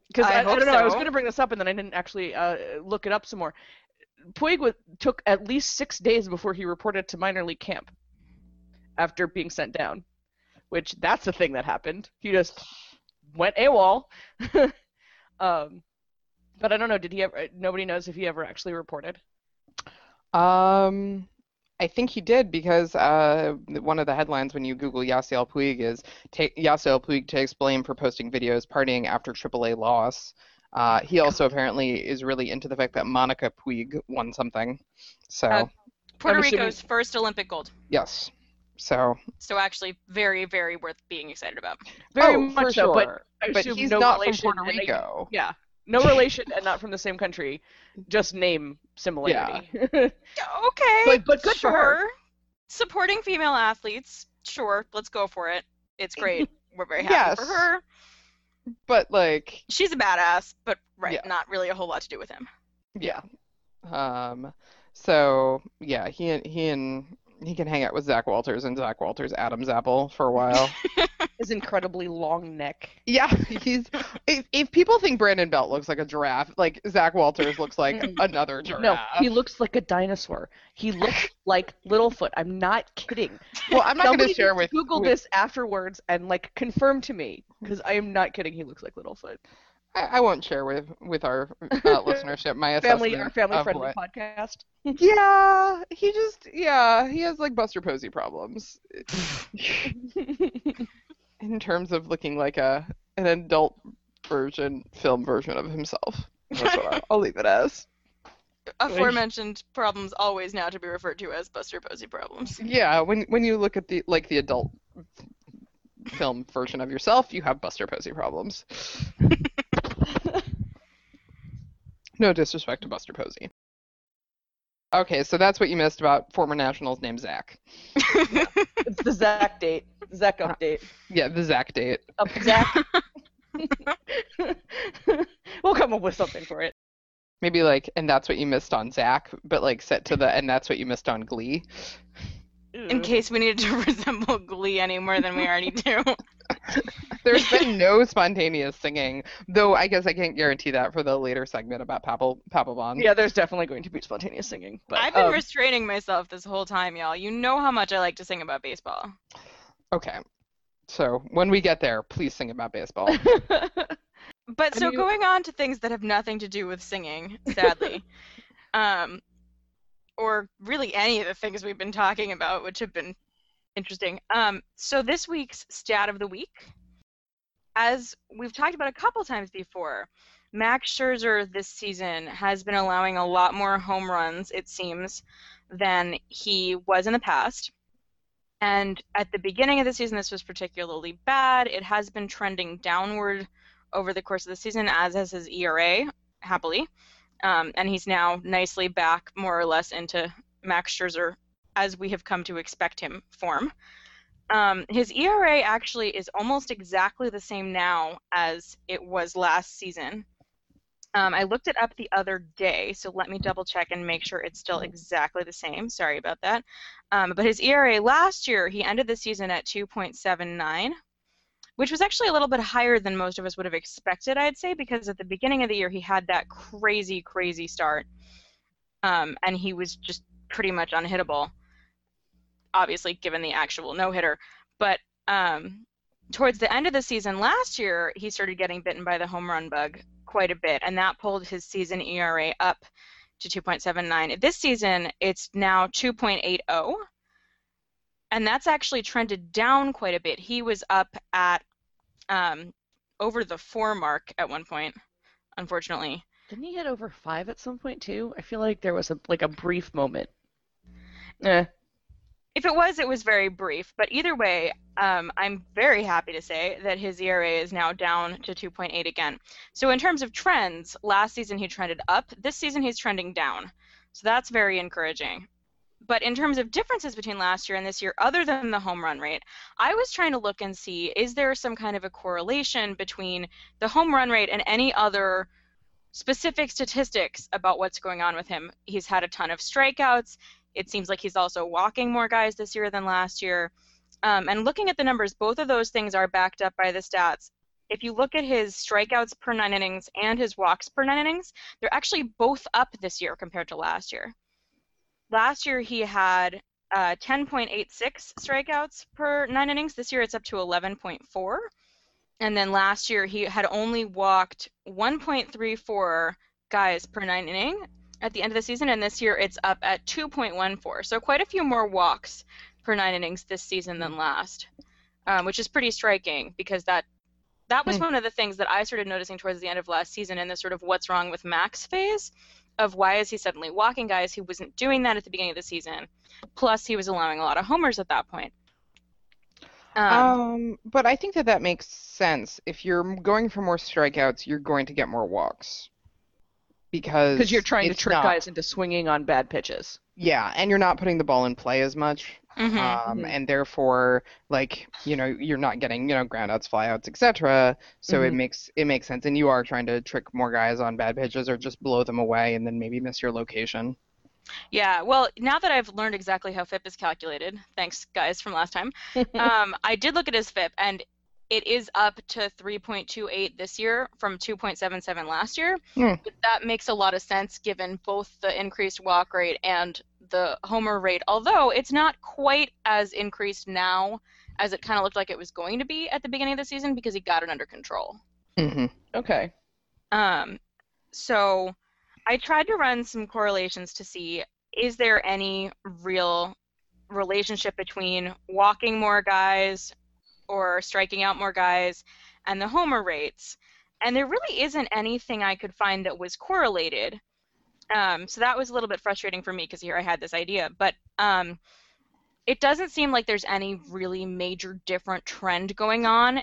Speaker 1: Because
Speaker 2: I
Speaker 1: I, I don't know. I was going to bring this up and then I didn't actually uh, look it up some more. Puig wa took at least six days before he reported to minor league camp after being sent down, which that's the thing that happened. He just went AWOL. *laughs* um, but I don't know. Did he ever? Nobody knows if he ever actually reported.
Speaker 3: Um. I think he did because uh, one of the headlines when you Google Yasiel Puig is take Yasiel Puig takes blame for posting videos partying after AAA loss. Uh, he also apparently is really into the fact that Monica Puig won something. So
Speaker 2: Uh, Puerto
Speaker 1: assuming-
Speaker 2: Rico's first Olympic gold.
Speaker 3: yes. So
Speaker 2: So actually, very, very worth being excited about.
Speaker 1: Very
Speaker 3: oh,
Speaker 1: much
Speaker 3: for
Speaker 1: so,
Speaker 3: sure.
Speaker 1: but I
Speaker 3: but he's
Speaker 1: no
Speaker 3: not from
Speaker 1: relation
Speaker 3: Puerto
Speaker 1: and I-
Speaker 3: Rico.
Speaker 1: Yeah, no relation and not from the same country. Just name similarity. *laughs* Yeah.
Speaker 2: Okay.
Speaker 1: But- but good for her.
Speaker 2: sure. Supporting female athletes, sure. Let's go for it. It's great. *laughs* We're very happy
Speaker 3: Yes.
Speaker 2: for her.
Speaker 3: But like
Speaker 2: She's a badass, but right,
Speaker 3: Yeah.
Speaker 2: not really a whole lot to do with him.
Speaker 3: Yeah. Um. So yeah, he and he and he can hang out with Zach Walters and Zach Walters Adam's apple for a while. *laughs*
Speaker 1: His incredibly long neck.
Speaker 3: yeah, he's. If, if people think Brandon Belt looks like a giraffe, like Zach Walters looks like another giraffe.
Speaker 1: No, he looks like a dinosaur. He looks *laughs* like Littlefoot. I'm not kidding.
Speaker 3: well, I'm not going to share with
Speaker 1: Google
Speaker 3: with-
Speaker 1: this afterwards and like confirm to me because I am not kidding. He looks like Littlefoot.
Speaker 3: I, I won't share with with our uh, *laughs* listenership my
Speaker 1: family, our family
Speaker 3: of
Speaker 1: friendly
Speaker 3: what-
Speaker 1: podcast. *laughs*
Speaker 3: Yeah, he just yeah he has like Buster Posey problems *laughs* in terms of looking like a an adult version film version of himself. That's what I'll, I'll leave it as.
Speaker 2: Aforementioned problems always now to be referred to as Buster Posey problems.
Speaker 3: Yeah, when when you look at the like the adult film version of yourself, you have Buster Posey problems. *laughs* no disrespect to Buster Posey. Okay, so that's what you missed about former Nationals named Zach. *laughs*
Speaker 1: it's the Zach date. Zach uh-huh. update.
Speaker 3: Yeah, the Zach date.
Speaker 1: Up Zach. *laughs* we'll come up with something for it.
Speaker 3: Maybe like, and that's what you missed on Zach, but like set to the, and that's what you missed on Glee.
Speaker 2: In case we needed to resemble Glee any more than we already do. *laughs*
Speaker 3: There's been no spontaneous singing, though I guess I can't guarantee that for the later segment about Papel Papelbon.
Speaker 1: Yeah, there's definitely going to be spontaneous singing. But
Speaker 2: I've been
Speaker 1: um,
Speaker 2: restraining myself this whole time, y'all. You know how much I like to sing about baseball.
Speaker 3: Okay. So when we get there, please sing about baseball. *laughs*
Speaker 2: But
Speaker 1: I
Speaker 2: so
Speaker 1: mean-
Speaker 2: going on to things that have nothing to do with singing, sadly, *laughs* um, or really any of the things we've been talking about, which have been interesting. Um, so this week's stat of the week, as we've talked about a couple times before, Max Scherzer this season has been allowing a lot more home runs, it seems, than he was in the past. And at the beginning of the season, this was particularly bad. It has been trending downward over the course of the season, as has his ERA, happily. Um, and he's now nicely back, more or less, into Max Scherzer as we have come to expect him form. Um, his ERA actually is almost exactly the same now as it was last season. Um, I looked it up the other day, so let me double check and make sure it's still exactly the same. Sorry about that. Um, but his ERA last year, he ended the season at 2.79 which was actually a little bit higher than most of us would have expected, I'd say, because at the beginning of the year he had that crazy, crazy start, um, and he was just pretty much unhittable. Obviously, given the actual no hitter, but um, towards the end of the season last year, he started getting bitten by the home run bug quite a bit, and that pulled his season ERA up to 2.79. This season, it's now 2.80 and that's actually trended down quite a bit. He was up at um, over the four mark at one point, unfortunately.
Speaker 1: Didn't he hit over five at some point too? I feel like there was a like a brief moment. Eh.
Speaker 2: If it was, it was very brief. But either way, um, I'm very happy to say that his ERA is now down to 2.8 again. So in terms of trends, last season he trended up. This season he's trending down. So that's very encouraging. But in terms of differences between last year and this year, other than the home run rate, I was trying to look and see is there some kind of a correlation between the home run rate and any other specific statistics about what's going on with him. He's had a ton of strikeouts. It seems like he's also walking more guys this year than last year. Um, and looking at the numbers, both of those things are backed up by the stats. If you look at his strikeouts per nine innings and his walks per nine innings, they're actually both up this year compared to last year. Last year he had uh, 10.86 strikeouts per nine innings. This year it's up to 11.4. And then last year he had only walked 1.34 guys per nine inning at the end of the season, and this year it's up at 2.14. So quite a few more walks per nine innings this season than last, um, which is pretty striking because that that was
Speaker 3: Hmm.
Speaker 2: one of the things that I started noticing towards the end of last season in this sort of what's wrong with Max phase of why is he suddenly walking guys? He wasn't doing that at the beginning of the season. Plus, he was allowing a lot of homers at that point. Um,
Speaker 3: Um, but I think that that makes sense. If you're going for more strikeouts, you're going to get more walks. Because
Speaker 1: Because you're trying to trick
Speaker 3: not-
Speaker 1: guys into swinging on bad pitches.
Speaker 3: Yeah, and you're not putting the ball in play as much.
Speaker 2: mhm.
Speaker 3: Um,
Speaker 1: Mhm.
Speaker 3: and therefore, like, you know, you're not getting, you know, groundouts, flyouts, etc. So it
Speaker 1: Mhm.
Speaker 3: makes it makes sense. And you are trying to trick more guys on bad pitches or just blow them away and then maybe miss your location.
Speaker 2: Yeah, well, now that I've learned exactly how FIP is calculated, thanks guys from last time, *laughs* um, I did look at his FIP and it is up to 3.28 this year from 2.77 last year. But that makes a lot of sense given both the increased walk rate and the homer rate, although it's not quite as increased now as it kind of looked like it was going to be at the beginning of the season because he got it under control.
Speaker 3: hmm
Speaker 1: Okay.
Speaker 2: Um, so I tried to run some correlations to see is there any real relationship between walking more guys or striking out more guys and the homer rates. And there really isn't anything I could find that was correlated. Um, so that was a little bit frustrating for me because here I had this idea. But um, it doesn't seem like there's any really major different trend going on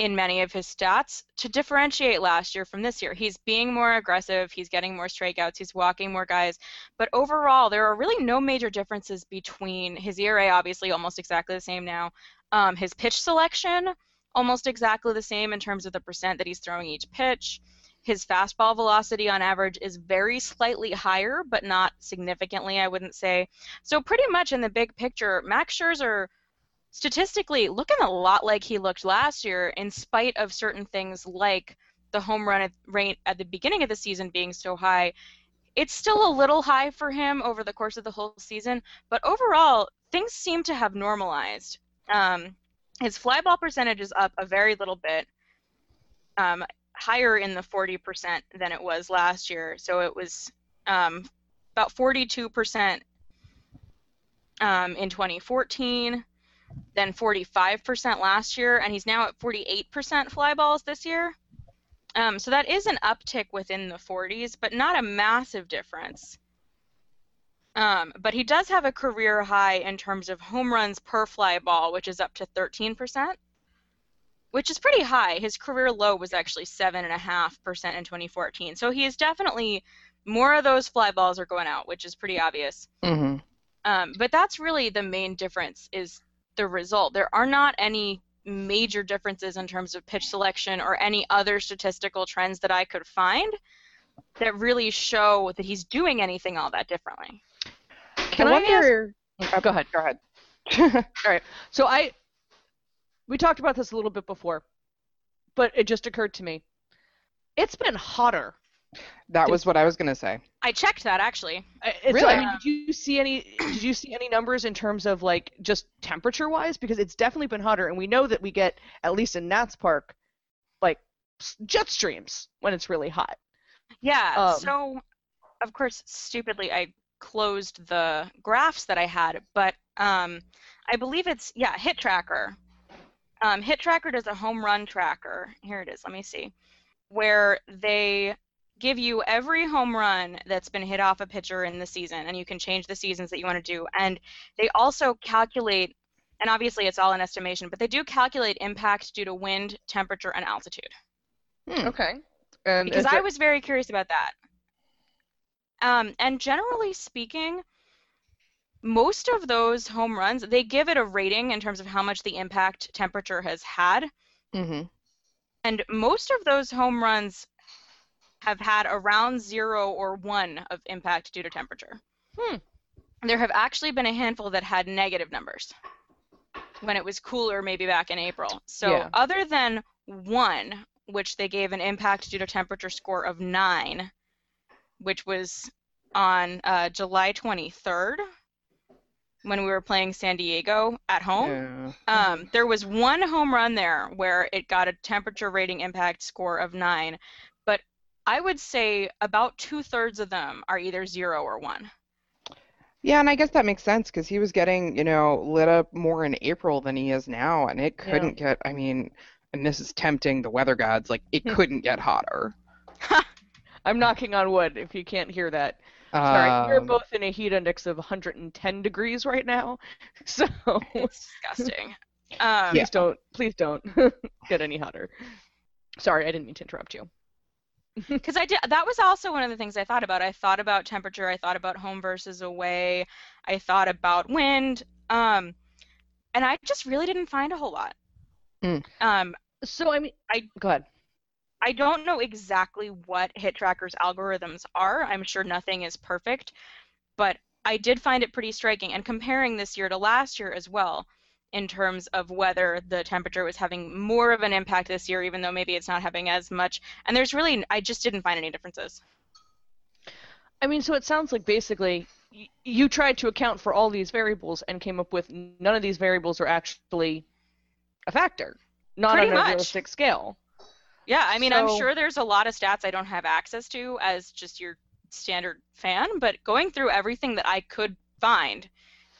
Speaker 2: in many of his stats to differentiate last year from this year. He's being more aggressive, he's getting more strikeouts, he's walking more guys, but overall there are really no major differences between his ERA obviously almost exactly the same now, um, his pitch selection almost exactly the same in terms of the percent that he's throwing each pitch. His fastball velocity on average is very slightly higher, but not significantly, I wouldn't say. So pretty much in the big picture, Max Scherzer statistically looking a lot like he looked last year in spite of certain things like the home run rate at the beginning of the season being so high. It's still a little high for him over the course of the whole season, but overall, things seem to have normalized. Um, his fly ball percentage is up a very little bit, um, higher in the 40% than it was last year. So it was um, about 42% um, in 2014, then 45% last year, and he's now at 48% fly balls this year. Um, so that is an uptick within the 40s, but not a massive difference. Um, but he does have a career high in terms of home runs per fly ball, which is up to 13%, which is pretty high. His career low was actually 7.5% in 2014. So he is definitely more of those fly balls are going out, which is pretty obvious.
Speaker 3: Mm-hmm.
Speaker 2: Um, but that's really the main difference is the result. There are not any major differences in terms of pitch selection or any other statistical trends that I could find that really show that he's doing anything all that differently.
Speaker 1: Can I,
Speaker 3: wonder...
Speaker 1: ask? Go ahead.
Speaker 3: Go ahead. *laughs*
Speaker 1: All right. So I, we talked about this a little bit before, but it just occurred to me. It's been hotter.
Speaker 3: That was what I was gonna say.
Speaker 2: I checked that actually.
Speaker 1: It's,
Speaker 3: Really?
Speaker 1: I mean, did you see any? Did you see any numbers in terms of like just temperature-wise? Because it's definitely been hotter, and we know that we get at least in Nats Park, like jet streams when it's really hot.
Speaker 2: Yeah.
Speaker 1: Um,
Speaker 2: so, of course, stupidly, I closed the graphs that I had, but um, I believe it's yeah, Hit Tracker. Um, Hit Tracker does a home run tracker. Here it is. Let me see, where they give you every home run that's been hit off a pitcher in the season, and you can change the seasons that you want to do. And they also calculate, and obviously it's all an estimation, but they do calculate impact due to wind, temperature, and altitude.
Speaker 3: Hmm.
Speaker 1: Okay. And
Speaker 2: because I was very curious about that. Um, and generally speaking, most of those home runs, they give it a rating in terms of how much the impact temperature has had.
Speaker 3: Mm-hmm.
Speaker 2: And most of those home runs have had around zero or one of impact due to temperature.
Speaker 1: Hmm.
Speaker 2: There have actually been a handful that had negative numbers when it was cooler, maybe back in April. So,
Speaker 1: Yeah.
Speaker 2: other than one, which they gave an impact due to temperature score of nine, which was on uh, July 23rd when we were playing San Diego at home.
Speaker 3: Yeah.
Speaker 2: Um, there was one home run there where it got a temperature rating impact score of nine, but I would say about two thirds of them are either zero or one.
Speaker 3: Yeah, and I guess that makes sense because he was getting, you know, lit up more in April than he is now, and it couldn't get. I mean, and this is tempting the weather gods. Like it
Speaker 1: Hmm.
Speaker 3: couldn't get hotter. *laughs*
Speaker 1: I'm knocking on wood if you can't hear that. Sorry, we're
Speaker 3: Um,
Speaker 1: both in a heat index of 110 degrees right now, *laughs* so
Speaker 2: It's disgusting. Um,
Speaker 1: please don't, please don't *laughs* get any hotter. Sorry, I didn't mean to interrupt you. *laughs*
Speaker 2: Because I did. That was also one of the things I thought about. I thought about temperature. I thought about home versus away. I thought about wind. Um, and I just really didn't find a whole lot.
Speaker 3: Hmm.
Speaker 2: Um,
Speaker 1: So I mean,
Speaker 2: I-
Speaker 1: go ahead.
Speaker 2: I don't know exactly what Hit Tracker's algorithms are. I'm sure nothing is perfect, but I did find it pretty striking. And comparing this year to last year as well, in terms of whether the temperature was having more of an impact this year, even though maybe it's not having as much. And there's really, I just didn't find any differences.
Speaker 1: I mean, so it sounds like basically y- you tried to account for all these variables and came up with none of these variables are actually a factor, not
Speaker 2: Pretty
Speaker 1: on a realistic scale.
Speaker 2: Yeah, I mean, I'm sure there's a lot of stats I don't have access to as just your standard fan, but going through everything that I could find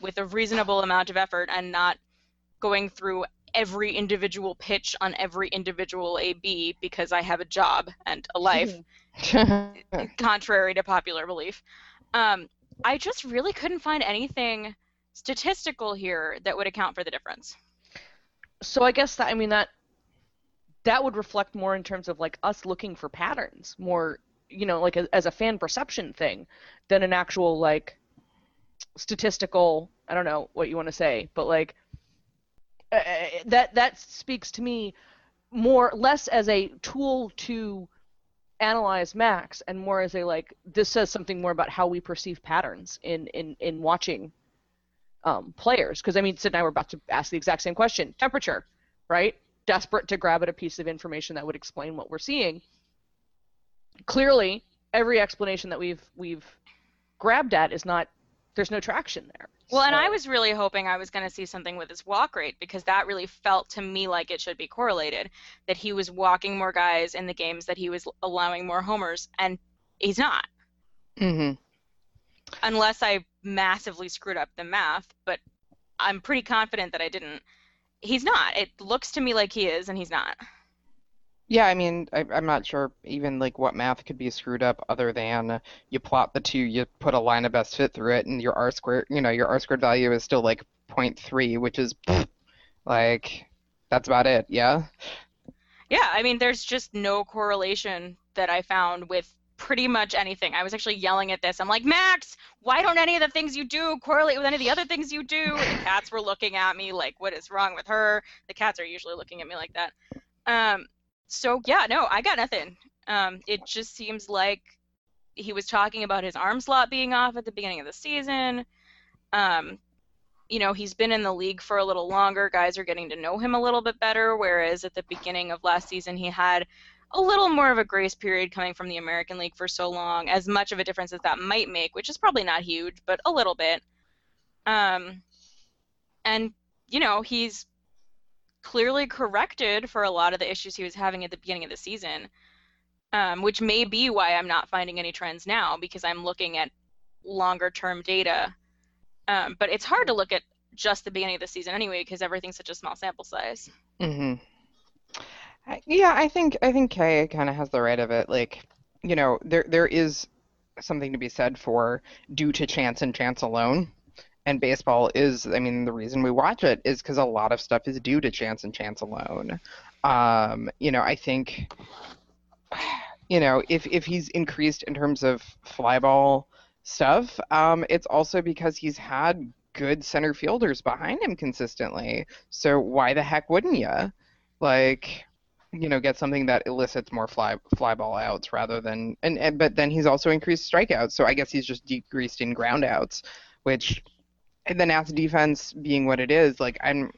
Speaker 2: with a reasonable amount of effort and not going through every individual pitch on every individual AB because I have a job and a life, *laughs* *laughs* contrary to popular belief. Um, I just really couldn't find anything statistical here that would account for the difference.
Speaker 1: so I guess that I mean that that would reflect more in terms of like us looking for patterns, more you know, like a, as a fan perception thing, than an actual like statistical. I don't know what you want to say, but like uh, that that speaks to me more less as a tool to analyze Max and more as a like this says something more about how we perceive patterns in in in watching um, players. Because I mean, Sid and I were about to ask the exact same question: temperature, right? Desperate to grab at a piece of information that would explain what we're seeing. Clearly, every explanation that we've we've grabbed at is not. There's no traction there.
Speaker 2: Well, and I was really hoping I was going to see something with his walk rate because that really felt to me like it should be correlated. That he was walking more guys in the games that he was allowing more homers, and he's not.
Speaker 3: hmm
Speaker 2: Unless I massively screwed up the math, but I'm pretty confident that I didn't. He's not. It looks to me like he is, and he's not.
Speaker 3: Yeah, I mean, I, I'm not sure even like what math could be screwed up other than uh, you plot the two, you put a line of best fit through it, and your R squared, you know, your R squared value is still like 0.3, which is like that's about it. Yeah.
Speaker 2: Yeah, I mean, there's just no correlation that I found with pretty much anything. I was actually yelling at this. I'm like, Max, why don't any of the things you do correlate with any of the other things you do? The cats were looking at me like, what is wrong with her? The cats are usually looking at me like that. Um, so yeah, no, I got nothing. Um, it just seems like he was talking about his arm slot being off at the beginning of the season. Um, you know, he's been in the league for a little longer. Guys are getting to know him a little bit better. Whereas at the beginning of last season, he had a little more of a grace period coming from the American League for so long, as much of a difference as that might make, which is probably not huge, but a little bit. Um, and, you know, he's clearly corrected for a lot of the issues he was having at the beginning of the season, um, which may be why I'm not finding any trends now because I'm looking at longer term data. Um, but it's hard to look at just the beginning of the season anyway because everything's such a small sample size.
Speaker 3: Yeah, I think I think Kay kind of has the right of it. Like, you know, there there is something to be said for due to chance and chance alone. And baseball is, I mean, the reason we watch it is because a lot of stuff is due to chance and chance alone. Um, you know, I think, *sighs* you know, if if he's increased in terms of fly ball stuff, um, it's also because he's had good center fielders behind him consistently. So why the heck wouldn't you? Like, you know, get something that elicits more fly fly ball outs rather than and, and but then he's also increased strikeouts. So I guess he's just decreased in ground outs, which and then as defense being what it is, like I'm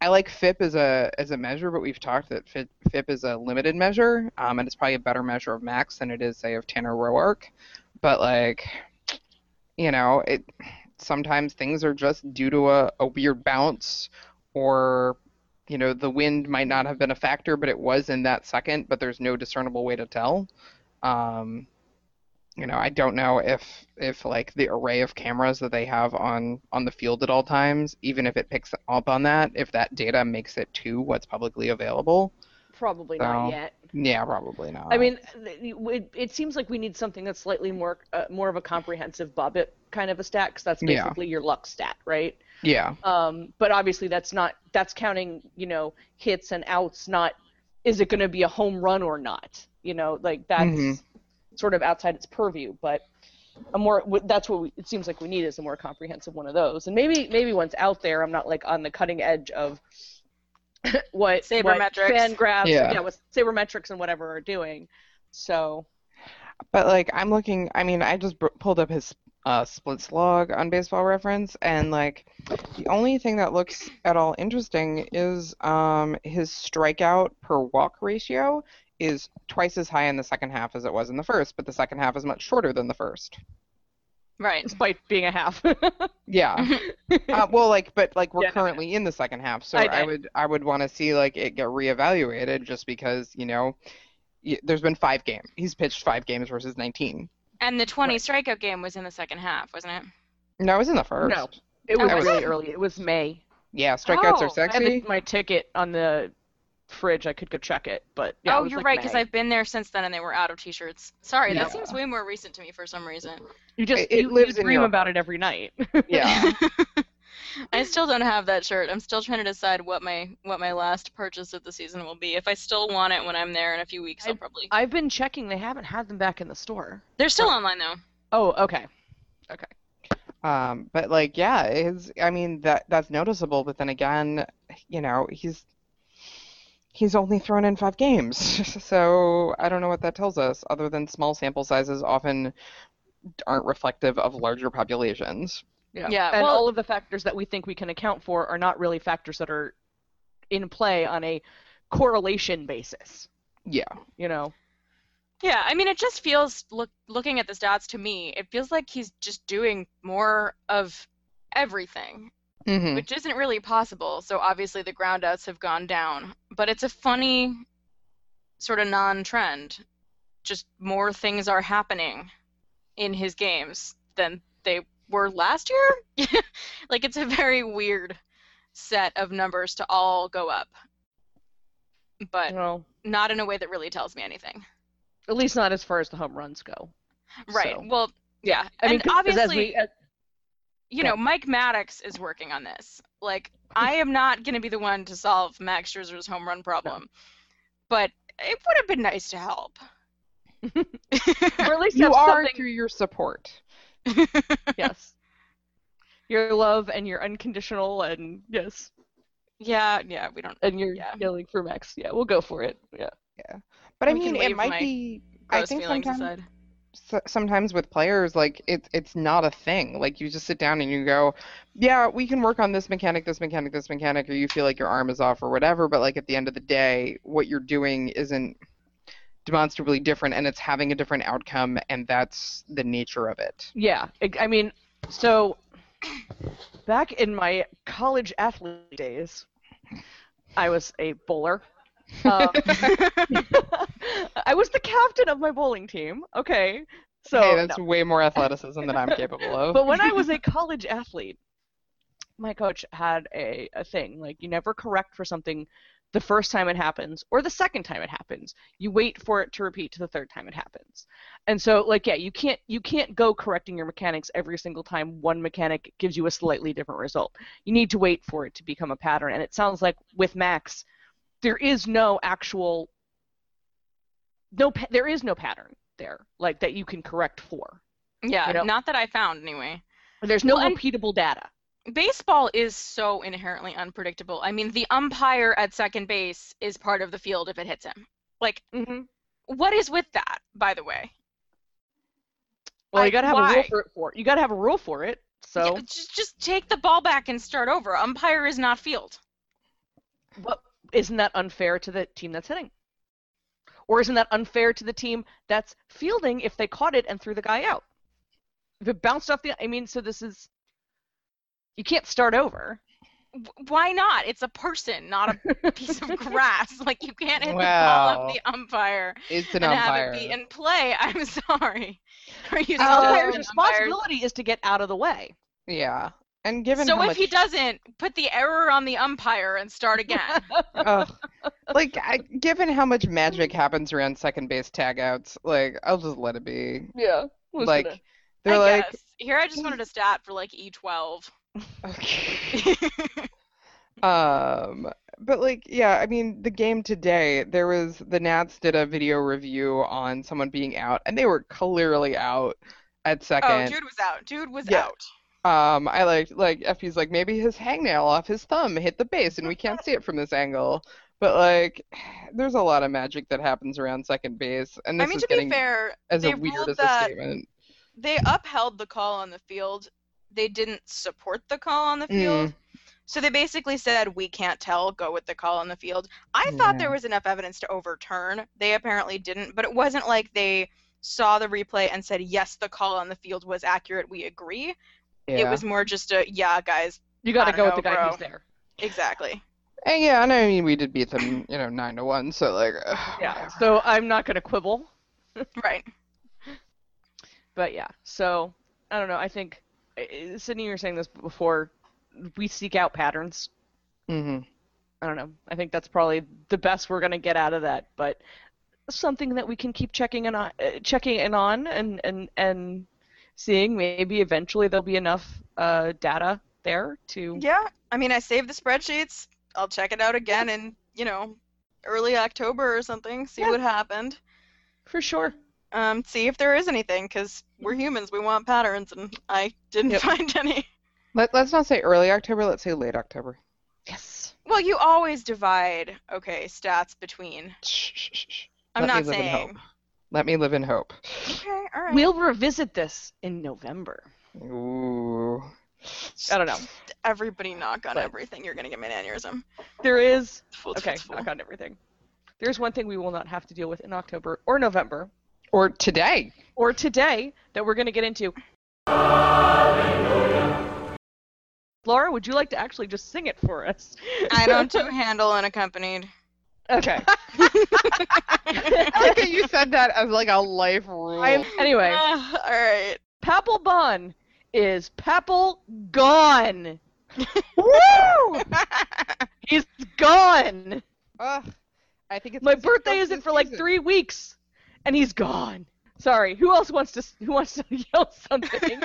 Speaker 3: I like FIP as a as a measure, but we've talked that FIP, FIP is a limited measure, um, and it's probably a better measure of Max than it is, say, of Tanner Roark. But like, you know, it sometimes things are just due to a, a weird bounce, or you know, the wind might not have been a factor, but it was in that second. But there's no discernible way to tell. Um, you know, I don't know if if like the array of cameras that they have on on the field at all times, even if it picks up on that, if that data makes it to what's publicly available.
Speaker 1: Probably
Speaker 3: So-
Speaker 1: not yet.
Speaker 3: Yeah, probably not.
Speaker 1: I mean, it, it seems like we need something that's slightly more uh, more of a comprehensive BABIP kind of a stat, 'cause that's
Speaker 3: Yeah.
Speaker 1: basically your luck stat, right?
Speaker 3: yeah,
Speaker 1: Um, but obviously that's not that's counting, you know, hits and outs, not is it going to be a home run or not? You know, like that's
Speaker 3: Mhm.
Speaker 1: sort of outside its purview. But a more that's what we, it seems like we need is a more comprehensive one of those. And maybe maybe once out there, I'm not like on the cutting edge of *laughs* what what
Speaker 2: Sabermetrics.
Speaker 1: FanGraphs,
Speaker 3: Yeah.
Speaker 1: yeah, what sabermetrics and whatever are doing. So
Speaker 3: but like I'm looking. I mean, I just br- pulled up his uh, splits log on Baseball Reference, and like the only thing that looks at all interesting is um his strikeout per walk ratio is twice as high in the second half as it was in the first, but the second half is much shorter than the first.
Speaker 2: Right.
Speaker 1: despite being a half. *laughs*
Speaker 3: Yeah. uh, well, like, but like we're
Speaker 1: Yeah, no, no.
Speaker 3: currently in the second half, so
Speaker 1: I
Speaker 3: I, would I would want to see like it get reevaluated just because you know y- there's been five games. He's pitched five games versus 19.
Speaker 2: And the 20
Speaker 1: Right.
Speaker 2: strikeout game was in the second half, wasn't it?
Speaker 3: No, it was in the first.
Speaker 1: No. it was
Speaker 2: Oh, was
Speaker 1: really
Speaker 2: it?
Speaker 1: early. It was May.
Speaker 3: Yeah, strikeouts
Speaker 2: Oh,
Speaker 3: are
Speaker 2: I
Speaker 1: I had
Speaker 3: sexy.
Speaker 1: the- my ticket on the fridge. I could go check it, but yeah, it
Speaker 2: oh,
Speaker 1: was
Speaker 2: you're
Speaker 1: like
Speaker 2: right, because I've been there since then and they were out of t-shirts. Sorry,
Speaker 3: Yeah.
Speaker 2: that seems way more recent to me for some reason.
Speaker 1: You just
Speaker 3: It- it
Speaker 1: you,
Speaker 3: lives
Speaker 1: you
Speaker 3: in
Speaker 1: dream
Speaker 3: your
Speaker 1: about it every night. *laughs*
Speaker 3: Yeah. *laughs*
Speaker 2: I still don't have that shirt. I'm still trying to decide what my what my last purchase of the season will be. If I still want it when I'm there in a few weeks, I'll
Speaker 1: I-
Speaker 2: probably.
Speaker 1: I've been checking; they haven't had them back in the store.
Speaker 2: They're still online though.
Speaker 1: Oh, okay. okay.
Speaker 3: Um, but like, yeah, his, I mean that that's noticeable. But then again, you know, he's he's only thrown in five games, *laughs* so I don't know what that tells us, other than small sample sizes often aren't reflective of larger populations.
Speaker 1: Yeah.
Speaker 2: Yeah,
Speaker 1: And
Speaker 2: well-
Speaker 1: all of the factors that we think we can account for are not really factors that are in play on a correlation basis.
Speaker 3: Yeah.
Speaker 1: You know.
Speaker 2: Yeah, I mean, it just feels look looking at the stats to me, it feels like he's just doing more of everything,
Speaker 3: hmm
Speaker 2: which isn't really possible. So obviously the groundouts have gone down, but it's a funny sort of non-trend. Just more things are happening in his games than they were last year. *laughs* like it's a very weird set of numbers to all go up, but not in a way that really tells me anything.
Speaker 1: At least not as far as the home runs go.
Speaker 2: Right.
Speaker 1: So-
Speaker 2: Well, yeah.
Speaker 1: I mean,
Speaker 2: and
Speaker 1: 'cause as
Speaker 2: obviously,
Speaker 1: we, as-
Speaker 2: you
Speaker 1: Yeah.
Speaker 2: know, Mike Maddux is working on this. Like, I am not going to be the one to solve Max Scherzer's home run problem, but it would have been nice to help. *laughs*
Speaker 1: or at least
Speaker 3: You
Speaker 1: have
Speaker 3: are
Speaker 1: something.
Speaker 3: through your support. *laughs*
Speaker 1: Yes. Your love and your unconditional and yes,
Speaker 2: yeah, yeah, we don't.
Speaker 1: and your
Speaker 2: Yeah.
Speaker 1: yelling for Max. Yeah, we'll go for it. Yeah.
Speaker 3: Yeah, but I
Speaker 2: We can
Speaker 3: mean, it might
Speaker 2: my
Speaker 3: be. I think sometimes.
Speaker 2: aside.
Speaker 3: So- sometimes with players like it's it's not a thing like you just sit down and you go yeah we can work on this mechanic this mechanic this mechanic or you feel like your arm is off or whatever but like at the end of the day what you're doing isn't demonstrably different and it's having a different outcome and that's the nature of it
Speaker 1: Yeah, I I mean, so back in my college athlete days, I was a bowler. Um, *laughs* *laughs* *laughs* I was the captain of my bowling team. Okay, so
Speaker 3: hey that's
Speaker 1: no.
Speaker 3: way more athleticism than i'm *laughs* capable of
Speaker 1: but when I was a *laughs* college athlete, my coach had a, a thing like you never correct for something the first time it happens or the second time it happens. You wait for it to repeat to the third time it happens. And so like yeah, you can't you can't go correcting your mechanics every single time one mechanic gives you a slightly different result. You need to wait for it to become a pattern. And it sounds like with Max there is no actual no pa- there is no pattern there like that you can correct for.
Speaker 2: yeah,
Speaker 1: You know?
Speaker 2: not that I found anyway.
Speaker 1: There's no
Speaker 2: Well,
Speaker 1: repeatable data.
Speaker 2: Baseball is so inherently unpredictable. I mean, the umpire at second base is part of the field if it hits him. Like,
Speaker 1: Mm-hmm.
Speaker 2: what is with that, by the way?
Speaker 1: Well,
Speaker 2: I-
Speaker 1: you gotta have a rule for it. For you gotta have a rule for it. So,
Speaker 2: Yeah, just, just take the ball back and start over. Umpire is not field.
Speaker 1: but isn't that unfair to the team that's hitting? Or isn't that unfair to the team that's fielding if they caught it and threw the guy out? If it bounced off the, I mean, so this is, you can't start over.
Speaker 2: Why not? It's a person, not a piece of *laughs* grass. Like you can't hit the ball
Speaker 3: Well,
Speaker 2: of the umpire
Speaker 3: it's an
Speaker 2: and
Speaker 3: umpire
Speaker 2: have it be in play. *laughs* I'm sorry. Are you
Speaker 1: The umpire's
Speaker 2: suggesting umpires-
Speaker 1: responsibility is to get out of the way.
Speaker 3: yeah and given
Speaker 2: So if
Speaker 3: much
Speaker 2: he doesn't, put the error on the umpire and start *laughs* again.
Speaker 3: Ugh. like I, given how much magic happens around second base tagouts like i'll just let it be
Speaker 1: yeah.
Speaker 3: like they're
Speaker 2: I
Speaker 3: like
Speaker 2: guess. Here I just wanted a stat for like E E12.
Speaker 3: okay. *laughs* um but like yeah i mean the game today there was the nats did a video review on someone being out and they were clearly out at second.
Speaker 2: oh,
Speaker 3: second
Speaker 2: dude was out. Dude was
Speaker 3: Yeah.
Speaker 2: out.
Speaker 3: Um i like like effie's like maybe his hangnail off his thumb hit the base and we can't see it from this angle but like *sighs* there's a lot of magic that happens around second base and this
Speaker 2: I mean,
Speaker 3: is
Speaker 2: to be
Speaker 3: getting
Speaker 2: fair,
Speaker 3: as
Speaker 2: they
Speaker 3: a weird
Speaker 2: ruled
Speaker 3: as a
Speaker 2: that
Speaker 3: statement
Speaker 2: they upheld the call on the field. They didn't support the call on the field.
Speaker 3: Mm.
Speaker 2: So they basically said, we can't tell, go with the call on the field. I thought there was enough evidence to overturn. They apparently didn't, but it wasn't like they saw the replay and said, yes, the call on the field was accurate. We agree.
Speaker 3: Yeah.
Speaker 2: It was more just a, yeah, guys,
Speaker 1: You got to go
Speaker 2: don't
Speaker 1: with the guy
Speaker 2: bro.
Speaker 1: who's there.
Speaker 2: exactly.
Speaker 3: And yeah, and I mean we did beat them, you know, nine to one. So like, *sighs*
Speaker 1: Yeah. So I'm not going to quibble, *laughs* *laughs*
Speaker 2: Right.
Speaker 1: but yeah. So I don't know. I think uh, Sydney, you were saying this before. We seek out patterns.
Speaker 3: hmm
Speaker 1: I don't know. I think that's probably the best we're gonna get out of that, but something that we can keep checking in on, uh, checking in on, and and and seeing maybe eventually there'll be enough uh, data there to.
Speaker 2: Yeah. I mean, I saved the spreadsheets. I'll check it out again in, you know, early October or something, see
Speaker 1: Yeah.
Speaker 2: what happened.
Speaker 1: For sure.
Speaker 2: Um, see if there is anything, because we're humans, we want patterns, and I didn't
Speaker 1: Yep.
Speaker 2: find *laughs* any.
Speaker 3: Let Let's not say early October. Let's say late October.
Speaker 1: Yes.
Speaker 2: Well, you always divide, okay, stats between.
Speaker 3: Shh, shh, shh.
Speaker 2: I'm
Speaker 3: Let
Speaker 2: not saying.
Speaker 3: Hope. Let me live in hope.
Speaker 2: Okay, all right.
Speaker 1: We'll revisit this in November.
Speaker 3: Ooh.
Speaker 1: I don't know.
Speaker 2: Everybody knock on
Speaker 1: But-
Speaker 2: everything. You're gonna get me an aneurysm.
Speaker 1: There is
Speaker 2: Full,
Speaker 1: okay.
Speaker 2: full.
Speaker 1: Knock on everything. There's one thing we will not have to deal with in October or November
Speaker 3: Or today.
Speaker 1: or today that we're going to get into. Hallelujah. Laura, would you like to actually just sing it for us?
Speaker 2: I don't *laughs* do handle unaccompanied.
Speaker 1: Okay. *laughs*
Speaker 3: I like that you said that as like a life rule.
Speaker 1: I'm, anyway,
Speaker 2: Ah, *laughs* all right.
Speaker 1: Papelbon is Papel gone. *laughs*
Speaker 3: Woo!
Speaker 1: He's gone.
Speaker 3: Ugh. I think it's
Speaker 1: My
Speaker 3: 'cause he
Speaker 1: birthday isn't
Speaker 3: the
Speaker 1: for like three weeks, and he's gone. Sorry. Who else wants to who wants to yell something?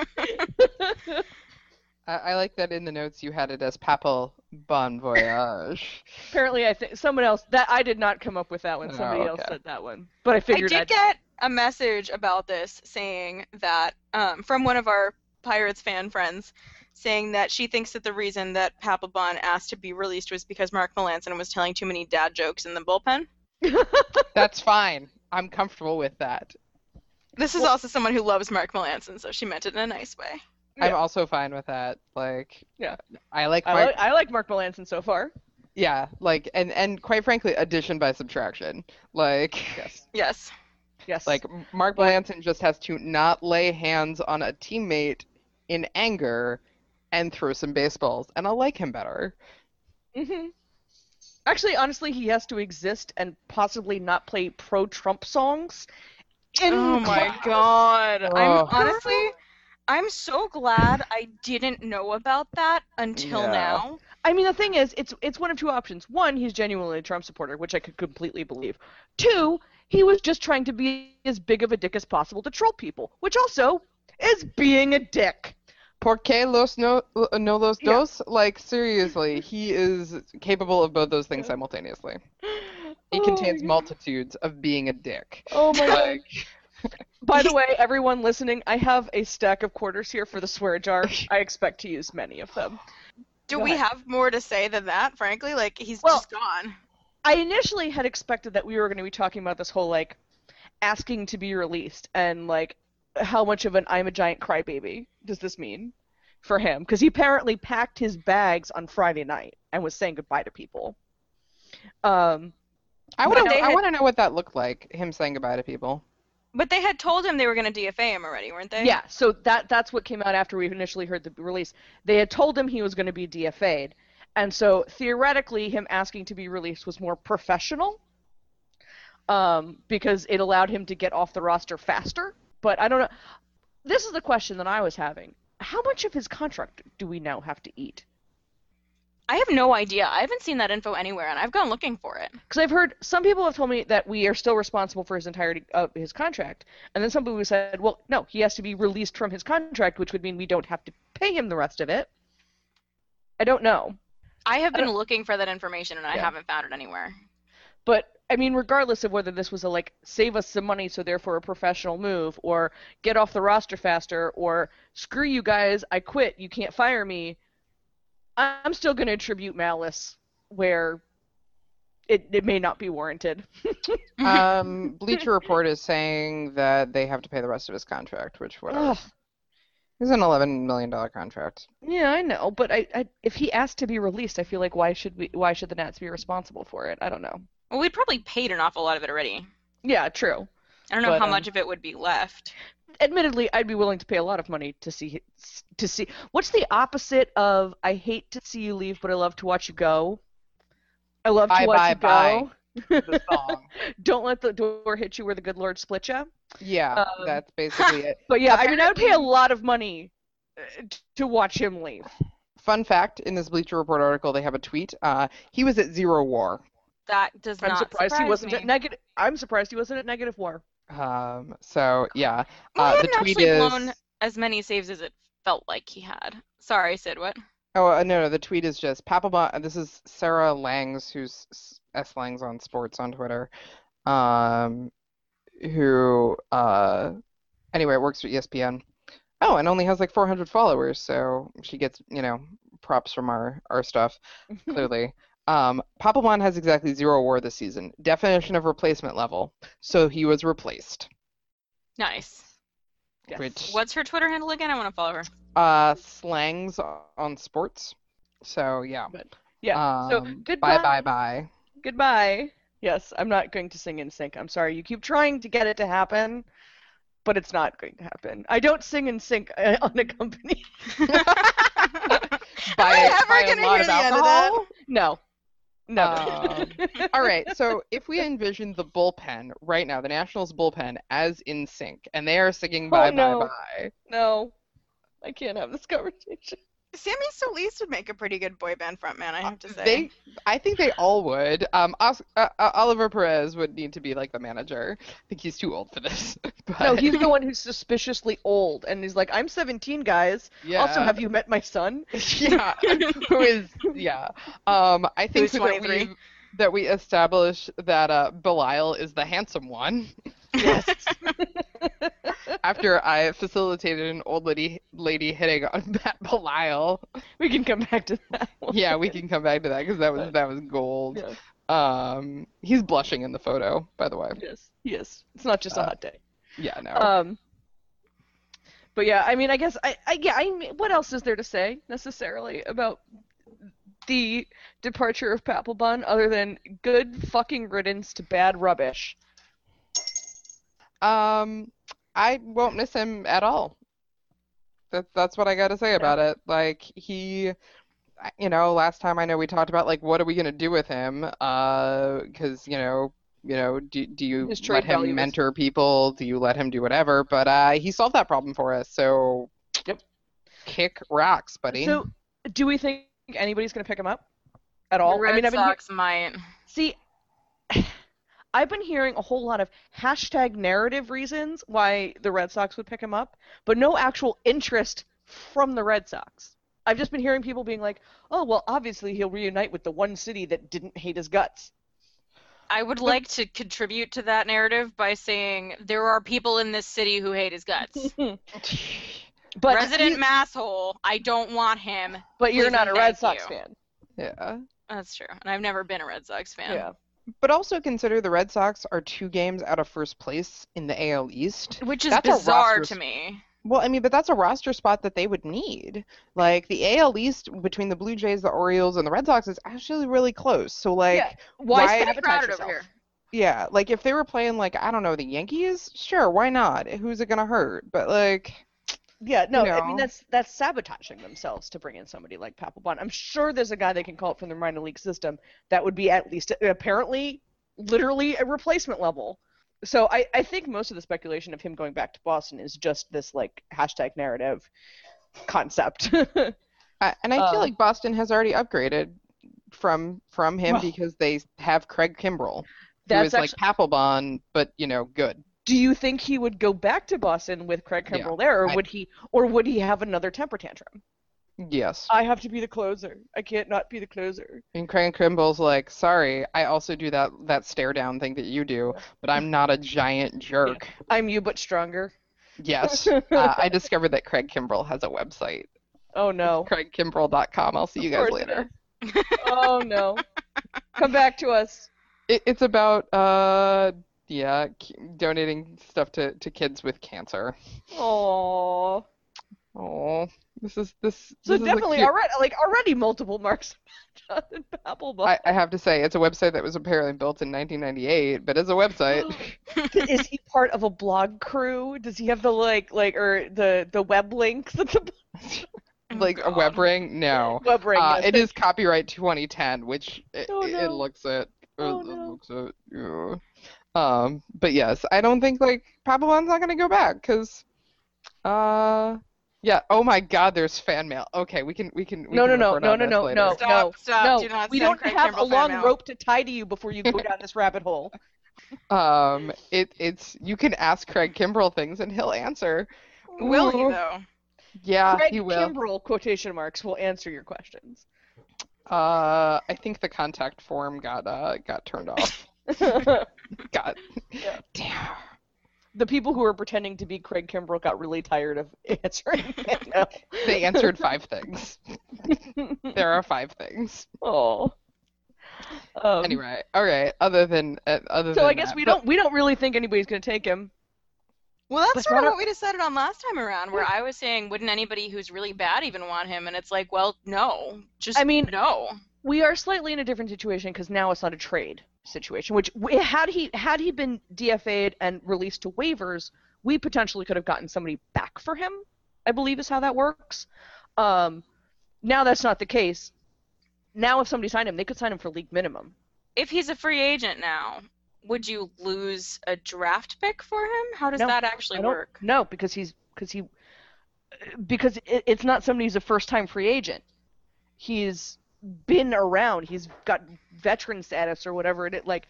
Speaker 3: I, I like that in the notes you had it as Papal Bon Voyage. *laughs*
Speaker 1: Apparently, I think someone else that I did not come up with that one.
Speaker 3: Oh,
Speaker 1: Somebody else said that one, but I
Speaker 2: I
Speaker 1: figured
Speaker 2: did
Speaker 1: I'd-
Speaker 2: get a message about this saying that um, from one of our Pirates fan friends saying that she thinks that the reason that Papelbon asked to be released was because Mark Melancon was telling too many dad jokes in the bullpen. *laughs*
Speaker 3: That's fine. I'm comfortable with that.
Speaker 2: This is
Speaker 1: Well-
Speaker 2: also someone who loves Mark Melancon, so she meant it in a nice way.
Speaker 3: I'm also fine with that. Like,
Speaker 1: Yeah.
Speaker 3: I like
Speaker 1: I,
Speaker 3: Mark.
Speaker 1: like I like Mark Melancon so far.
Speaker 3: yeah, like, and and quite frankly, addition by subtraction. Like,
Speaker 1: Yes. *laughs*
Speaker 2: Yes.
Speaker 1: Yes.
Speaker 3: like Mark Melancon just has to not lay hands on a teammate in anger and throw some baseballs, and I'll like him better.
Speaker 1: hmm Actually, honestly, he has to exist and possibly not play pro-Trump songs. In
Speaker 2: Oh my
Speaker 1: class.
Speaker 2: god.
Speaker 3: Oh.
Speaker 2: I'm honestly I'm so glad I didn't know about that until
Speaker 3: Yeah.
Speaker 2: now.
Speaker 1: I mean, the thing is, it's it's one of two options. One, he's genuinely a Trump supporter, which I could completely believe. Two, he was just trying to be as big of a dick as possible to troll people, which also is being a dick.
Speaker 3: Por qué los no, no los
Speaker 1: Yeah.
Speaker 3: dos? Like, seriously, he is capable of both those things simultaneously. He
Speaker 1: Oh
Speaker 3: contains multitudes of being a dick.
Speaker 1: Oh my *laughs* god.
Speaker 3: Like,
Speaker 1: By the way, everyone listening, I have a stack of quarters here for the swear jar. *laughs* I expect to use many of them.
Speaker 2: Do
Speaker 1: Go
Speaker 2: we
Speaker 1: ahead.
Speaker 2: have more to say than that, frankly? Like he's
Speaker 1: Well-
Speaker 2: just gone.
Speaker 1: I initially had expected that we were going to be talking about this whole like asking to be released and like how much of an I'm a giant crybaby does this mean for him? Because he apparently packed his bags on Friday night and was saying goodbye to people. Um,
Speaker 3: I want to
Speaker 2: they
Speaker 3: I
Speaker 2: had-
Speaker 3: want to know what that looked like, him saying goodbye to people.
Speaker 2: But they had told him they were going to DFA him already, weren't they?
Speaker 1: yeah, so that that's what came out after we initially heard the release. They had told him he was going to be DFA'd, and so theoretically, him asking to be released was more professional, um, because it allowed him to get off the roster faster. But I don't know. This is the question that I was having: How much of his contract do we now have to eat?
Speaker 2: I have no idea. I haven't seen that info anywhere, and I've gone looking for it.
Speaker 1: Because I've heard some people have told me that we are still responsible for his entirety of his contract, and then some people said, well, no, he has to be released from his contract, which would mean we don't have to pay him the rest of it. I don't know,
Speaker 2: I have been
Speaker 1: don't-
Speaker 2: looking for that information, and I haven't found it anywhere.
Speaker 1: but I mean, regardless of whether this was a like save us some money, so therefore a professional move, or get off the roster faster, or screw you guys, I quit, you can't fire me, I'm still going to attribute malice where it it may not be warranted. *laughs*
Speaker 3: Um, Bleacher Report is saying that they have to pay the rest of his contract, which whatever.
Speaker 1: Ugh.
Speaker 3: It's an eleven million dollar contract.
Speaker 1: Yeah, I know, but I, I if he asked to be released, I feel like why should we why should the Nats be responsible for it? I don't know.
Speaker 2: Well, we probably paid an awful lot of it already.
Speaker 1: Yeah, true.
Speaker 2: I don't know
Speaker 1: But,
Speaker 2: how
Speaker 1: um,
Speaker 2: much of it would be left.
Speaker 1: Admittedly, I'd be willing to pay a lot of money to see to see. What's the opposite of I hate to see you leave, but I love to watch you go? I love to
Speaker 3: Bye,
Speaker 1: watch
Speaker 3: bye,
Speaker 1: you
Speaker 3: bye.
Speaker 1: go.
Speaker 3: The song. *laughs*
Speaker 1: Don't let the door hit you where the good Lord split you.
Speaker 3: Yeah,
Speaker 1: Um,
Speaker 3: that's basically it. *laughs*
Speaker 1: But yeah, I mean, I would pay a lot of money uh, to watch him leave.
Speaker 3: Fun fact: in this Bleacher Report article, they have a tweet. Uh, he was at zero war.
Speaker 2: That does
Speaker 1: I'm
Speaker 2: not
Speaker 1: surprised he wasn't
Speaker 2: me.
Speaker 1: at negative. I'm surprised he wasn't at negative war.
Speaker 3: Um, so yeah, uh,
Speaker 2: he
Speaker 3: the tweet
Speaker 2: actually
Speaker 3: is.
Speaker 2: blown as many saves as it felt like he had. Sorry, Sid. What?
Speaker 3: Oh uh, no, no, the tweet is just Papelbon. This is Sarah Langs, who's s- S Langs on Sports on Twitter. Um, who uh, anyway, works for ESPN. Oh, and only has like 400 followers, so she gets you know props from our our stuff. *laughs* clearly. Um, Papelbon has exactly zero war this season. Definition of replacement level. So he was replaced.
Speaker 2: Nice.
Speaker 1: Yes.
Speaker 3: Which
Speaker 2: What's her Twitter handle again? I want to follow her.
Speaker 3: uh slangs on sports. So yeah.
Speaker 1: Yeah. so
Speaker 3: Um,
Speaker 1: goodbye.
Speaker 3: bye bye bye.
Speaker 1: Goodbye. Yes, I'm not going to sing in sync. I'm sorry. You keep trying to get it to happen, but it's not going to happen. I don't sing in sync uh, *laughs* unaccompanied. *laughs*
Speaker 3: Buy, *laughs*
Speaker 2: I ever
Speaker 3: a
Speaker 2: gonna hear
Speaker 3: of
Speaker 2: the end of that?
Speaker 3: alcohol?
Speaker 1: No.
Speaker 3: Um, All right, so if we envision the bullpen right now, the Nationals bullpen as in sync, and they are singing
Speaker 1: Oh,
Speaker 3: bye
Speaker 1: no.
Speaker 3: bye bye.
Speaker 1: no. I can't have this conversation.
Speaker 4: Sammy Solis would make a pretty good boy band frontman, I have to say.
Speaker 3: They, I think they all would. Um, Os- uh, uh, Oliver Perez would need to be like the manager. I think he's too old for this. *laughs* But,
Speaker 1: No, he's the one who's suspiciously old, and he's like, "I'm 17, guys.
Speaker 3: yeah.
Speaker 1: Also, have you met my son?" *laughs*
Speaker 3: yeah, who is yeah. Um, I think
Speaker 4: Who's
Speaker 3: that we that we establish that uh, Belisle is the handsome one.
Speaker 1: Yes. *laughs*
Speaker 3: After I facilitated an old lady lady hitting on *laughs* Matt Belisle.
Speaker 1: we can come back to that. One.
Speaker 3: Yeah, we can come back to that because that was that was gold.
Speaker 1: Yeah.
Speaker 3: Um, he's blushing in the photo, by the way.
Speaker 1: Yes. Yes. It's not just a
Speaker 3: Uh,
Speaker 1: hot day.
Speaker 3: Yeah, no.
Speaker 1: Um. But yeah, I mean, I guess I, I yeah, I mean, what else is there to say necessarily about the departure of Papelbon other than good fucking riddance to bad rubbish?
Speaker 3: Um, I won't miss him at all. That that's what I got to say about it. Like he, you know, last time I know we talked about like what are we gonna do with him? Uh, because you know, you know, do do you
Speaker 1: His
Speaker 3: let him
Speaker 1: value is-
Speaker 3: mentor people? Do you let him do whatever? But uh, he solved that problem for us. So,
Speaker 1: Yep.
Speaker 3: kick rocks, buddy.
Speaker 1: So, do we think anybody's gonna pick him up at all?
Speaker 2: The Red
Speaker 1: I mean, I've been he-
Speaker 2: Sox might.
Speaker 1: see. I've been hearing a whole lot of hashtag narrative reasons why the Red Sox would pick him up, but no actual interest from the Red Sox. I've just been hearing people being like, "Oh, well, obviously he'll reunite with the one city that didn't hate his guts."
Speaker 2: I would like to contribute to that narrative by saying there are people in this city who hate his guts. *laughs* *laughs*
Speaker 1: but
Speaker 2: Resident
Speaker 1: he-
Speaker 2: masshole. I don't want him.
Speaker 1: but you're not a Red Sox
Speaker 2: you.
Speaker 1: fan.
Speaker 3: yeah.
Speaker 2: That's true. And I've never been a Red Sox fan.
Speaker 1: Yeah.
Speaker 3: But also consider the Red Sox are two games out of first place in the AL East.
Speaker 2: Which is
Speaker 3: That's
Speaker 2: bizarre to me.
Speaker 3: Well, I mean, but that's a roster spot that they would need. Like the AL East between the Blue Jays, the Orioles, and the Red Sox is actually really close. So like,
Speaker 1: Yeah. Why,
Speaker 3: Why-
Speaker 1: yourself?
Speaker 2: over here.
Speaker 3: yeah, like if they were playing like I don't know the Yankees, sure, why not? Who's it gonna hurt? But like,
Speaker 1: Yeah, no, I mean that's that's sabotaging themselves to bring in somebody like Papelbon. I'm sure there's a guy they can call up from the minor league system that would be at least apparently literally a replacement level. So I, I think most of the speculation of him going back to Boston is just this like hashtag narrative concept. *laughs*
Speaker 3: I, and I feel
Speaker 1: Um,
Speaker 3: like Boston has already upgraded from from him
Speaker 1: Well-
Speaker 3: because they have Craig Kimbrel, who is like Papelbon, but you know, good.
Speaker 1: Do you think he would go back to Boston with Craig
Speaker 3: Yeah,
Speaker 1: Kimbrel there, or
Speaker 3: I-
Speaker 1: would he, or would he have another temper tantrum?
Speaker 3: Yes.
Speaker 1: I have to be the closer. I can't not be the closer.
Speaker 3: And Craig Kimbrel's like, sorry, I also do that that stare down thing that you do, but I'm not a giant jerk. *laughs*
Speaker 1: I'm you, but stronger.
Speaker 3: Yes. *laughs* Uh, I discovered that Craig Kimbrel has a website.
Speaker 1: Oh no.
Speaker 3: CraigKimbrel.com. I'll see you guys later. *laughs*
Speaker 1: oh no. Come back to us.
Speaker 3: It, it's about uh yeah, k- donating stuff to, to kids with cancer.
Speaker 1: Oh.
Speaker 3: Oh, This is this.
Speaker 1: So
Speaker 3: this is
Speaker 1: definitely
Speaker 3: cute-
Speaker 1: already like already multiple marks. Jonathan Papelbon. *laughs*
Speaker 3: I, I have to say, it's a website that was apparently built in 1998, but as a website. *gasps*
Speaker 1: is he part of a blog crew? Does he have the like like or the the web links at the *laughs*
Speaker 3: like a web ring? No.
Speaker 1: web ring?
Speaker 3: Uh,
Speaker 1: yes.
Speaker 3: it is copyright 2010, which it,
Speaker 1: Oh, no.
Speaker 3: it looks it. Or
Speaker 1: Oh,
Speaker 3: it
Speaker 1: no.
Speaker 3: looks it. Yeah. Um, but yes, I don't think like Papelbon's not gonna go back because, uh, yeah. Oh my God, there's fan mail. Okay, we can we can. We
Speaker 1: No,
Speaker 3: can
Speaker 1: no, no, no, no, no,
Speaker 3: later.
Speaker 1: no,
Speaker 4: Stop,
Speaker 1: no,
Speaker 4: stop,
Speaker 1: no.
Speaker 4: do not
Speaker 1: we don't
Speaker 4: Craig
Speaker 1: have
Speaker 4: Kimbrel
Speaker 1: a long
Speaker 4: mail.
Speaker 1: rope to tie to you before you go down this rabbit hole. *laughs* *laughs*
Speaker 3: Um, it it's you can ask Craig Kimbrel things and he'll answer.
Speaker 4: Will he though?
Speaker 3: Yeah,
Speaker 1: Craig
Speaker 3: he will.
Speaker 1: Kimbrel quotation marks will answer your questions.
Speaker 3: Uh, I think the contact form got uh got turned off. *laughs* *laughs*
Speaker 1: the
Speaker 3: got
Speaker 1: Yeah.
Speaker 3: damn.
Speaker 1: The people who were pretending to be Craig Kimbrel got really tired of *laughs* answering. *laughs*
Speaker 3: They answered five things. There are five things.
Speaker 1: Oh. Um,
Speaker 3: Anyway, all right. Other than uh, other
Speaker 1: So
Speaker 3: than
Speaker 1: I guess
Speaker 3: that,
Speaker 1: we
Speaker 3: but-
Speaker 1: don't we don't really think anybody's gonna take him.
Speaker 2: Well,
Speaker 1: But
Speaker 2: that's sort of what we decided on last time around, where I was saying, wouldn't anybody who's really bad even want him? And it's like, well, no, just
Speaker 1: I mean-
Speaker 2: no.
Speaker 1: we are slightly in a different situation because now it's not a trade situation. Which had he had he been DFA'd and released to waivers, we potentially could have gotten somebody back for him. I believe is how that works. Um, now that's not the case. Now if somebody signed him, they could sign him for league minimum.
Speaker 2: If he's a free agent now, would you lose a draft pick for him? How does
Speaker 1: No,
Speaker 2: that actually work?
Speaker 1: No, because he's because he because it, it's not somebody who's a first time free agent. He's been around. He's got veteran status or whatever it is. Like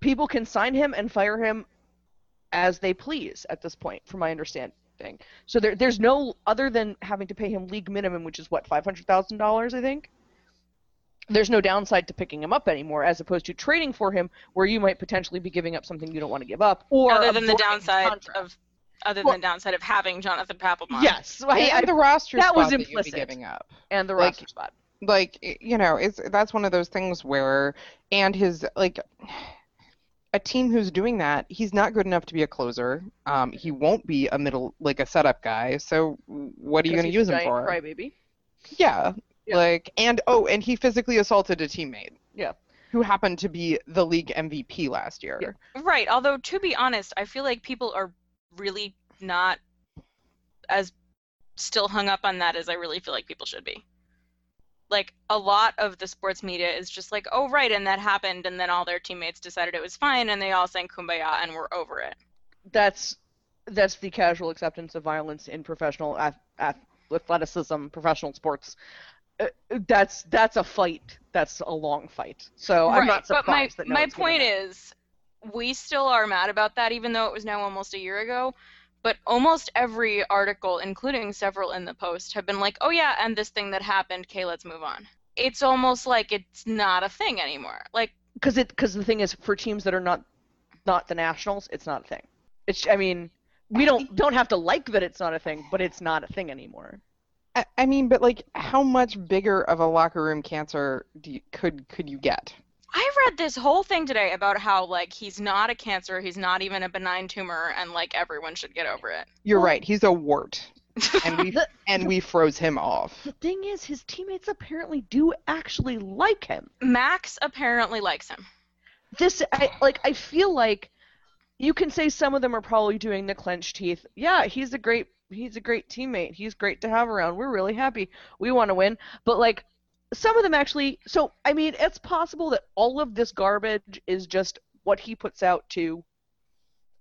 Speaker 1: people can sign him and fire him as they please at this point, from my understanding. So there, there's no other than having to pay him league minimum, which is what five hundred thousand dollars, I think. There's no downside to picking him up anymore, as opposed to trading for him, where you might potentially be giving up something you don't want to give up, or
Speaker 2: Other than the downside of other
Speaker 1: Well-
Speaker 2: than the downside of having Jonathan Papelbon.
Speaker 1: Yes, I,
Speaker 3: and
Speaker 1: I,
Speaker 3: the roster
Speaker 1: that was
Speaker 3: spot that you'd be
Speaker 1: implicit.
Speaker 3: giving up.
Speaker 1: and the
Speaker 3: like-
Speaker 1: roster spot.
Speaker 3: Like you know it's that's one of those things where and his like a team who's doing that he's not good enough to be a closer um he won't be a middle like a setup guy so what are you going to use him for
Speaker 1: Crybaby.
Speaker 3: yeah.
Speaker 1: Yeah.
Speaker 3: like and oh and he physically assaulted a teammate
Speaker 1: Yeah.
Speaker 3: who happened to be the league mvp last year
Speaker 1: Yeah.
Speaker 2: Right. Although to be honest, I feel like people are really not as still hung up on that as I really feel like people should be. Like a lot of the sports media is just like, "Oh right, and that happened and then all their teammates decided it was fine and they all sang kumbaya and we're over it."
Speaker 1: That's that's the casual acceptance of violence in professional ath- ath- athleticism, professional sports. Uh, that's that's a fight. That's a long fight. So I'm
Speaker 2: right.
Speaker 1: not
Speaker 2: but my
Speaker 1: surprised that no
Speaker 2: my point is we still are mad about that even though it was now almost a year ago. But almost every article, including several in the post, have been like, "Oh yeah, and this thing that happened, okay, let's move on." It's almost like it's not a thing anymore. Like
Speaker 1: because it because the thing is for teams that are not not the nationals, it's not a thing. It's I mean we don't don't have to like that it's not a thing, but it's not a thing anymore.
Speaker 3: I, I mean but like how much bigger of a locker room cancer do you, could could you get
Speaker 2: I read this whole thing today about how like he's not a cancer, he's not even a benign tumor, and like everyone should get over it.
Speaker 3: you're
Speaker 1: Well-
Speaker 3: right he's a wart and we *laughs*
Speaker 1: The-
Speaker 3: and we froze him off
Speaker 1: The thing is, his teammates apparently do actually like him.
Speaker 2: Max apparently likes him.
Speaker 1: this I like I feel like you can say some of them are probably doing the clenched teeth. Yeah, he's a great he's a great teammate. He's great to have around. We're really happy. We want to win. But like some of them actually so I mean it's possible that all of this garbage is just what he puts out to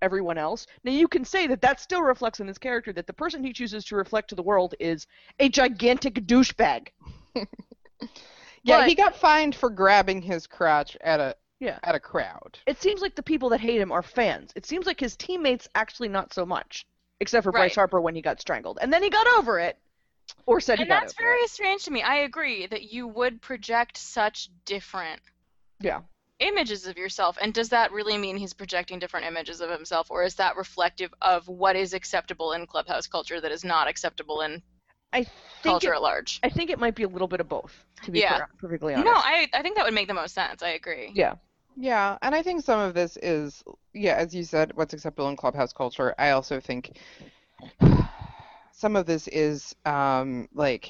Speaker 1: everyone else. Now you can say that that still reflects in his character that the person he chooses to reflect to the world is a gigantic douchebag. *laughs*
Speaker 3: Yeah,
Speaker 1: But-
Speaker 3: he got fined for grabbing his crotch at a
Speaker 1: Yeah.
Speaker 3: at a crowd.
Speaker 1: it seems like the people that hate him are fans. It seems like his teammates actually not so much, except for Bryce Harper when he got strangled, and then he got over it, or said he
Speaker 2: And
Speaker 1: got
Speaker 2: that's
Speaker 1: over
Speaker 2: very
Speaker 1: it.
Speaker 2: strange to me. I agree that you would project such different
Speaker 1: Yeah,
Speaker 2: images of yourself. And does that really mean he's projecting different images of himself, or is that reflective of what is acceptable in clubhouse culture that is not acceptable in
Speaker 1: I think
Speaker 2: culture
Speaker 1: it,
Speaker 2: at large?
Speaker 1: I think it might be a little bit of both. To be
Speaker 2: Yeah.
Speaker 1: perfectly honest.
Speaker 2: No, I I think that would make the most sense. I agree.
Speaker 1: Yeah.
Speaker 3: Yeah, and I think some of this is, yeah, as you said, what's acceptable in clubhouse culture. I also think some of this is um, like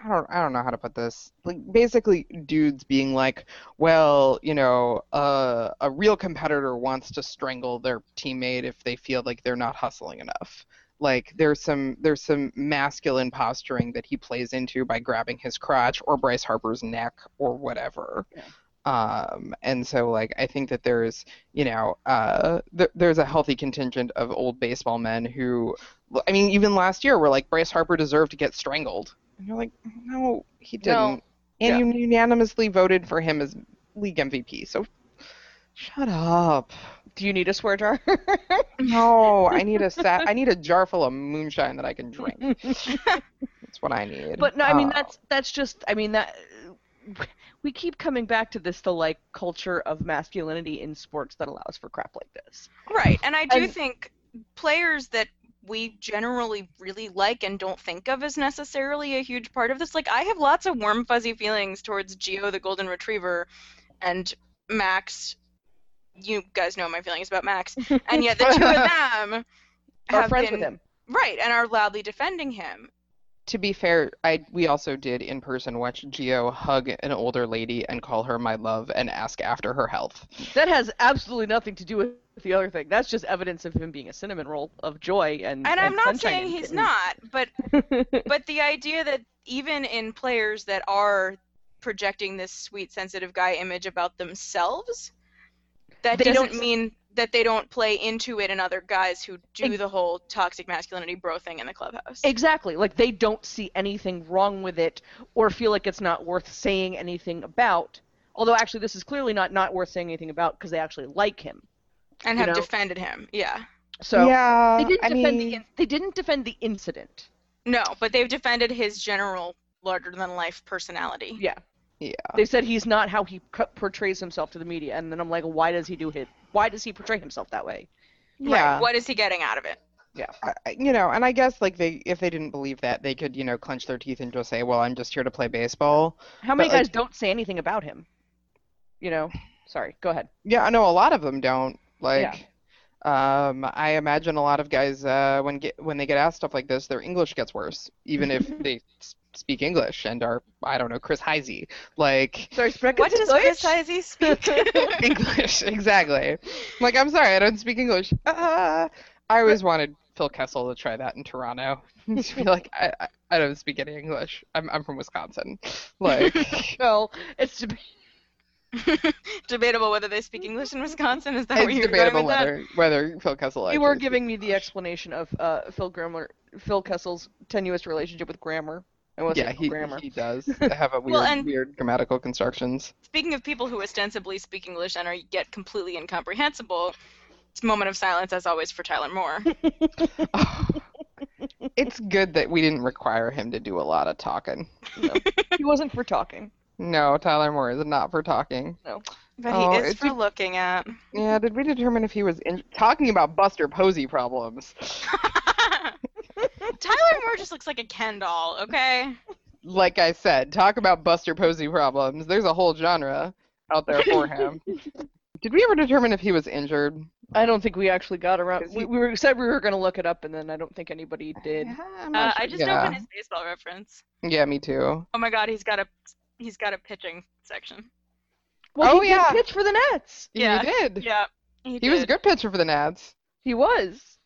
Speaker 3: I don't I don't know how to put this. Like basically dudes being like, well, you know, uh, a real competitor wants to strangle their teammate if they feel like they're not hustling enough. Like there's some there's some masculine posturing that he plays into by grabbing his crotch or Bryce Harper's neck or whatever.
Speaker 1: Yeah.
Speaker 3: Um, and so like I think that there's you know uh, th- there's a healthy contingent of old baseball men who I mean even last year were like Bryce Harper deserved to get strangled. And you're like, no, he didn't.
Speaker 1: No.
Speaker 3: And
Speaker 1: Yeah.
Speaker 3: you unanimously voted for him as league MVP. So shut up.
Speaker 1: Do you need a swear jar? *laughs*
Speaker 3: No, I need a sa- I need a jar full of moonshine that I can drink. *laughs* That's what I need.
Speaker 1: But no, I mean
Speaker 3: Uh,
Speaker 1: that's that's just I mean that *laughs* we keep coming back to this the like culture of masculinity in sports that allows for crap like this.
Speaker 2: Right, and I do
Speaker 1: And-
Speaker 2: think players that we generally really like and don't think of as necessarily a huge part of this. Like I have lots of warm fuzzy feelings towards Gio the golden retriever and Max. You guys know my feelings about Max, *laughs* and yet the two of *laughs* them
Speaker 1: Are
Speaker 2: have
Speaker 1: friends
Speaker 2: been
Speaker 1: with him.
Speaker 2: right and are loudly defending him.
Speaker 3: To be fair, I we also did in person watch Gio hug an older lady and call her my love and ask after her health.
Speaker 1: That has absolutely nothing to do with the other thing. That's just evidence of him being a cinnamon roll of joy and
Speaker 2: And I'm not saying
Speaker 1: and
Speaker 2: he's
Speaker 1: kitten.
Speaker 2: not, but *laughs* but the idea that even in players that are projecting this sweet sensitive guy image about themselves that
Speaker 1: They
Speaker 2: doesn't
Speaker 1: don't-
Speaker 2: mean that they don't play into it in other guys who do
Speaker 1: Ex-
Speaker 2: the whole toxic masculinity bro thing in the clubhouse
Speaker 1: Exactly. Like they don't see anything wrong with it or feel like it's not worth saying anything about. Although actually this is clearly not not worth saying anything about because they actually like him.
Speaker 2: and have
Speaker 1: know?
Speaker 2: defended him yeah
Speaker 1: So
Speaker 3: yeah,
Speaker 1: they didn't
Speaker 3: I
Speaker 1: defend
Speaker 3: mean,
Speaker 1: the in- they didn't defend the incident.
Speaker 2: no but they've defended his general larger than life personality
Speaker 1: Yeah.
Speaker 3: Yeah.
Speaker 1: They said he's not how he portrays himself to the media and then I'm like why does he do it? Why does he portray himself that way?
Speaker 3: Yeah.
Speaker 2: right what is he getting out of it
Speaker 3: Yeah. I- you know, and I guess like they, if they didn't believe that, they could, you know, clench their teeth and just say, "Well, I'm just here to play baseball."
Speaker 1: How many
Speaker 3: But, like-
Speaker 1: guys don't say anything about him? You know. Sorry. Go ahead.
Speaker 3: Yeah, I know a lot of them don't. Like, um, I imagine a lot of guys, uh, when get when they get asked stuff like this, their English gets worse, even if *laughs* they s- speak English and are, I don't know, Chris Heisey. Like,
Speaker 1: Sorry, sprechen
Speaker 2: what
Speaker 1: Sie
Speaker 2: does Chris
Speaker 1: Deutsch?
Speaker 2: Heisey speak *laughs*
Speaker 3: English, exactly. Like, I'm sorry, I don't speak English. Uh, I always wanted Phil Kessel to try that in Toronto. *laughs* Just be like, I, I, I don't speak any English. I'm, I'm from Wisconsin. Like, *laughs*
Speaker 1: Well, it's deb-
Speaker 2: debatable whether they speak English in Wisconsin. Is that where
Speaker 3: it's
Speaker 2: you're
Speaker 3: debatable
Speaker 2: going with that?
Speaker 3: whether whether Phil Kessel.
Speaker 1: you were giving me the explanation of uh, Phil Grammer, Phil Kessel's tenuous relationship with grammar. I was
Speaker 3: Yeah,
Speaker 1: saying
Speaker 3: he,
Speaker 1: grammar.
Speaker 3: he does *laughs* have a weird,
Speaker 2: Well, and-
Speaker 3: weird grammatical constructions.
Speaker 2: Speaking of people who ostensibly speak English and are yet completely incomprehensible, it's a moment of silence as always for Tyler Moore. *laughs* *sighs*
Speaker 3: it's good that we didn't require him to do a lot of talking. *laughs*
Speaker 1: he wasn't for talking.
Speaker 3: No, Tyler Moore is not for talking. No.
Speaker 2: But
Speaker 3: Oh,
Speaker 2: he is
Speaker 3: it's
Speaker 2: for
Speaker 3: a-
Speaker 2: looking at.
Speaker 3: Yeah, did we determine if he was in- talking about Buster Posey problems?
Speaker 2: Tyler Moore just looks like a Ken doll, okay?
Speaker 3: Like I said, talk about Buster Posey problems. There's a whole genre out there for him. *laughs* did we ever determine if he was injured?
Speaker 1: I don't think we actually got around.
Speaker 3: Is
Speaker 1: We, we said we were going to look it up, and then I don't think anybody did.
Speaker 3: Yeah, I'm
Speaker 2: Uh,
Speaker 3: not
Speaker 2: I just
Speaker 3: yeah.
Speaker 2: opened his baseball reference.
Speaker 3: Yeah, me too.
Speaker 2: Oh my god, he's got a he's got a pitching section.
Speaker 1: Well,
Speaker 3: Oh,
Speaker 1: he
Speaker 3: yeah.
Speaker 1: did pitch for the Nats.
Speaker 2: Yeah.
Speaker 3: He did.
Speaker 2: Yeah. He,
Speaker 3: He was a good pitcher for the Nats.
Speaker 1: He was.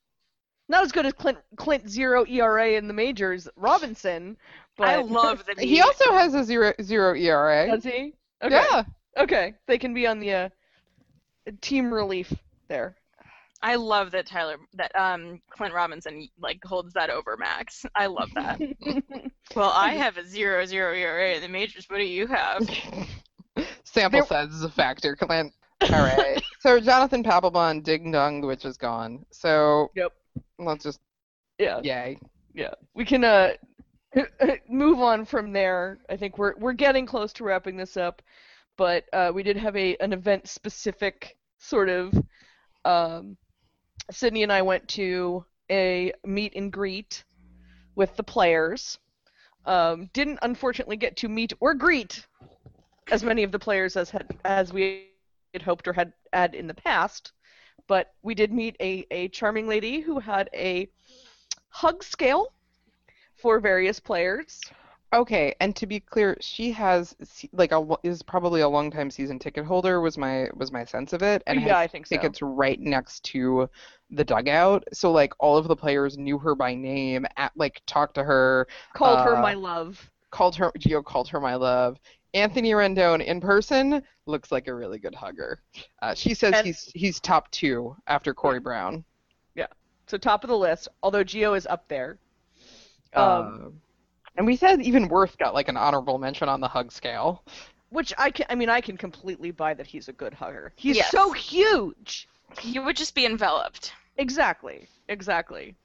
Speaker 1: Not as good as Clint Clint zero ERA in the majors, Robinson, but
Speaker 2: I love that *laughs*
Speaker 3: He also has a zero zero ERA.
Speaker 1: does he? Okay.
Speaker 3: Yeah.
Speaker 1: Okay, they can be on the uh, team relief there.
Speaker 2: I love that Tyler that um Clint Robinson like holds that over Max. I love that. *laughs* well, I have a zero zero ERA in the majors. What do you have? *laughs*
Speaker 3: Sample
Speaker 1: There-
Speaker 3: size is a factor, Clint. All right. so Jonathan Papelbon, Ding Dong, the witch is gone. So
Speaker 1: Yep.
Speaker 3: Let's just
Speaker 1: Yeah,
Speaker 3: yay.
Speaker 1: yeah. We can uh *laughs* move on from there. I think we're we're getting close to wrapping this up, but uh, we did have a an event specific sort of. Um, Sydney and I went to a meet and greet with the players. Um, didn't unfortunately get to meet or greet as many of the players as had as we had hoped or had had in the past, but we did meet a, a charming lady who had a hug scale for various players.
Speaker 3: Okay, and to be clear, she has like a is probably a long time season ticket holder was my was my sense of it, and
Speaker 1: yeah, I think so.
Speaker 3: tickets right next to the dugout. So like all of the players knew her by name, at like talked to her,
Speaker 1: Called her
Speaker 3: uh,
Speaker 1: my love.
Speaker 3: called her Gio called her my love. Anthony Rendon in person looks like a really good hugger. Uh, she says
Speaker 1: And-
Speaker 3: he's he's top two after Corey Brown.
Speaker 1: Yeah, so top of the list, although Gio is up there. Um,
Speaker 3: Um, and we said even Werth got like an honorable mention on the hug scale.
Speaker 1: which I can, I mean, I can completely buy that he's a good hugger. He's
Speaker 2: Yes.
Speaker 1: so huge.
Speaker 2: He would just be enveloped.
Speaker 1: Exactly, exactly.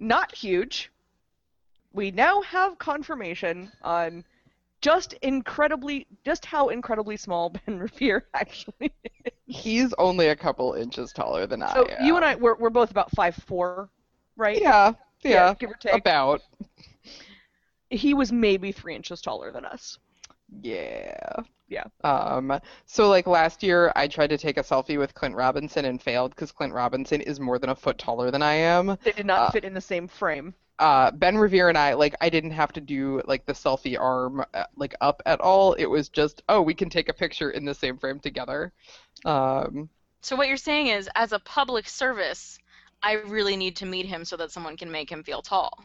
Speaker 1: Not huge. We now have confirmation on just incredibly, just how incredibly small *laughs* Ben Revere actually. is.
Speaker 3: He's only a couple inches taller than I
Speaker 1: So
Speaker 3: am.
Speaker 1: you and I, we're, we're both about five four, right?
Speaker 3: Yeah, yeah,
Speaker 1: give or take.
Speaker 3: about.
Speaker 1: He was maybe three inches taller than us.
Speaker 3: Yeah.
Speaker 1: Yeah.
Speaker 3: Um, so like last year, I tried to take a selfie with Clint Robinson and failed because Clint Robinson is more than a foot taller than I am.
Speaker 1: They did not
Speaker 3: Uh,
Speaker 1: fit in the same frame.
Speaker 3: Uh, Ben Revere and I, like, I didn't have to do like the selfie arm uh, like up at all. It was just, oh, we can take a picture in the same frame together. Um,
Speaker 2: So what you're saying is, as a public service, I really need to meet him so that someone can make him feel tall.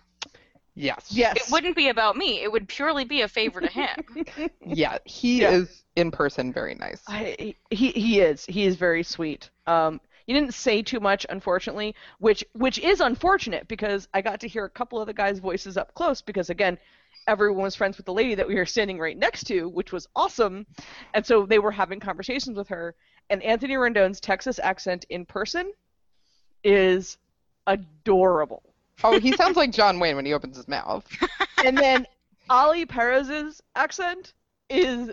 Speaker 3: yes.
Speaker 1: Yes.
Speaker 2: It wouldn't be about me. It would purely be a favor to him. *laughs*
Speaker 3: Yeah, he
Speaker 1: Yeah.
Speaker 3: is in person very nice.
Speaker 1: I, he he is he is very sweet. Um, you didn't say too much, unfortunately, which which is unfortunate because I got to hear a couple of the guys' voices up close because again, everyone was friends with the lady that we were standing right next to, which was awesome, and so they were having conversations with her. And Anthony Rendon's Texas accent in person is adorable.
Speaker 3: Oh, he sounds like John Wayne when he opens his mouth.
Speaker 1: and then Oli Perez's accent is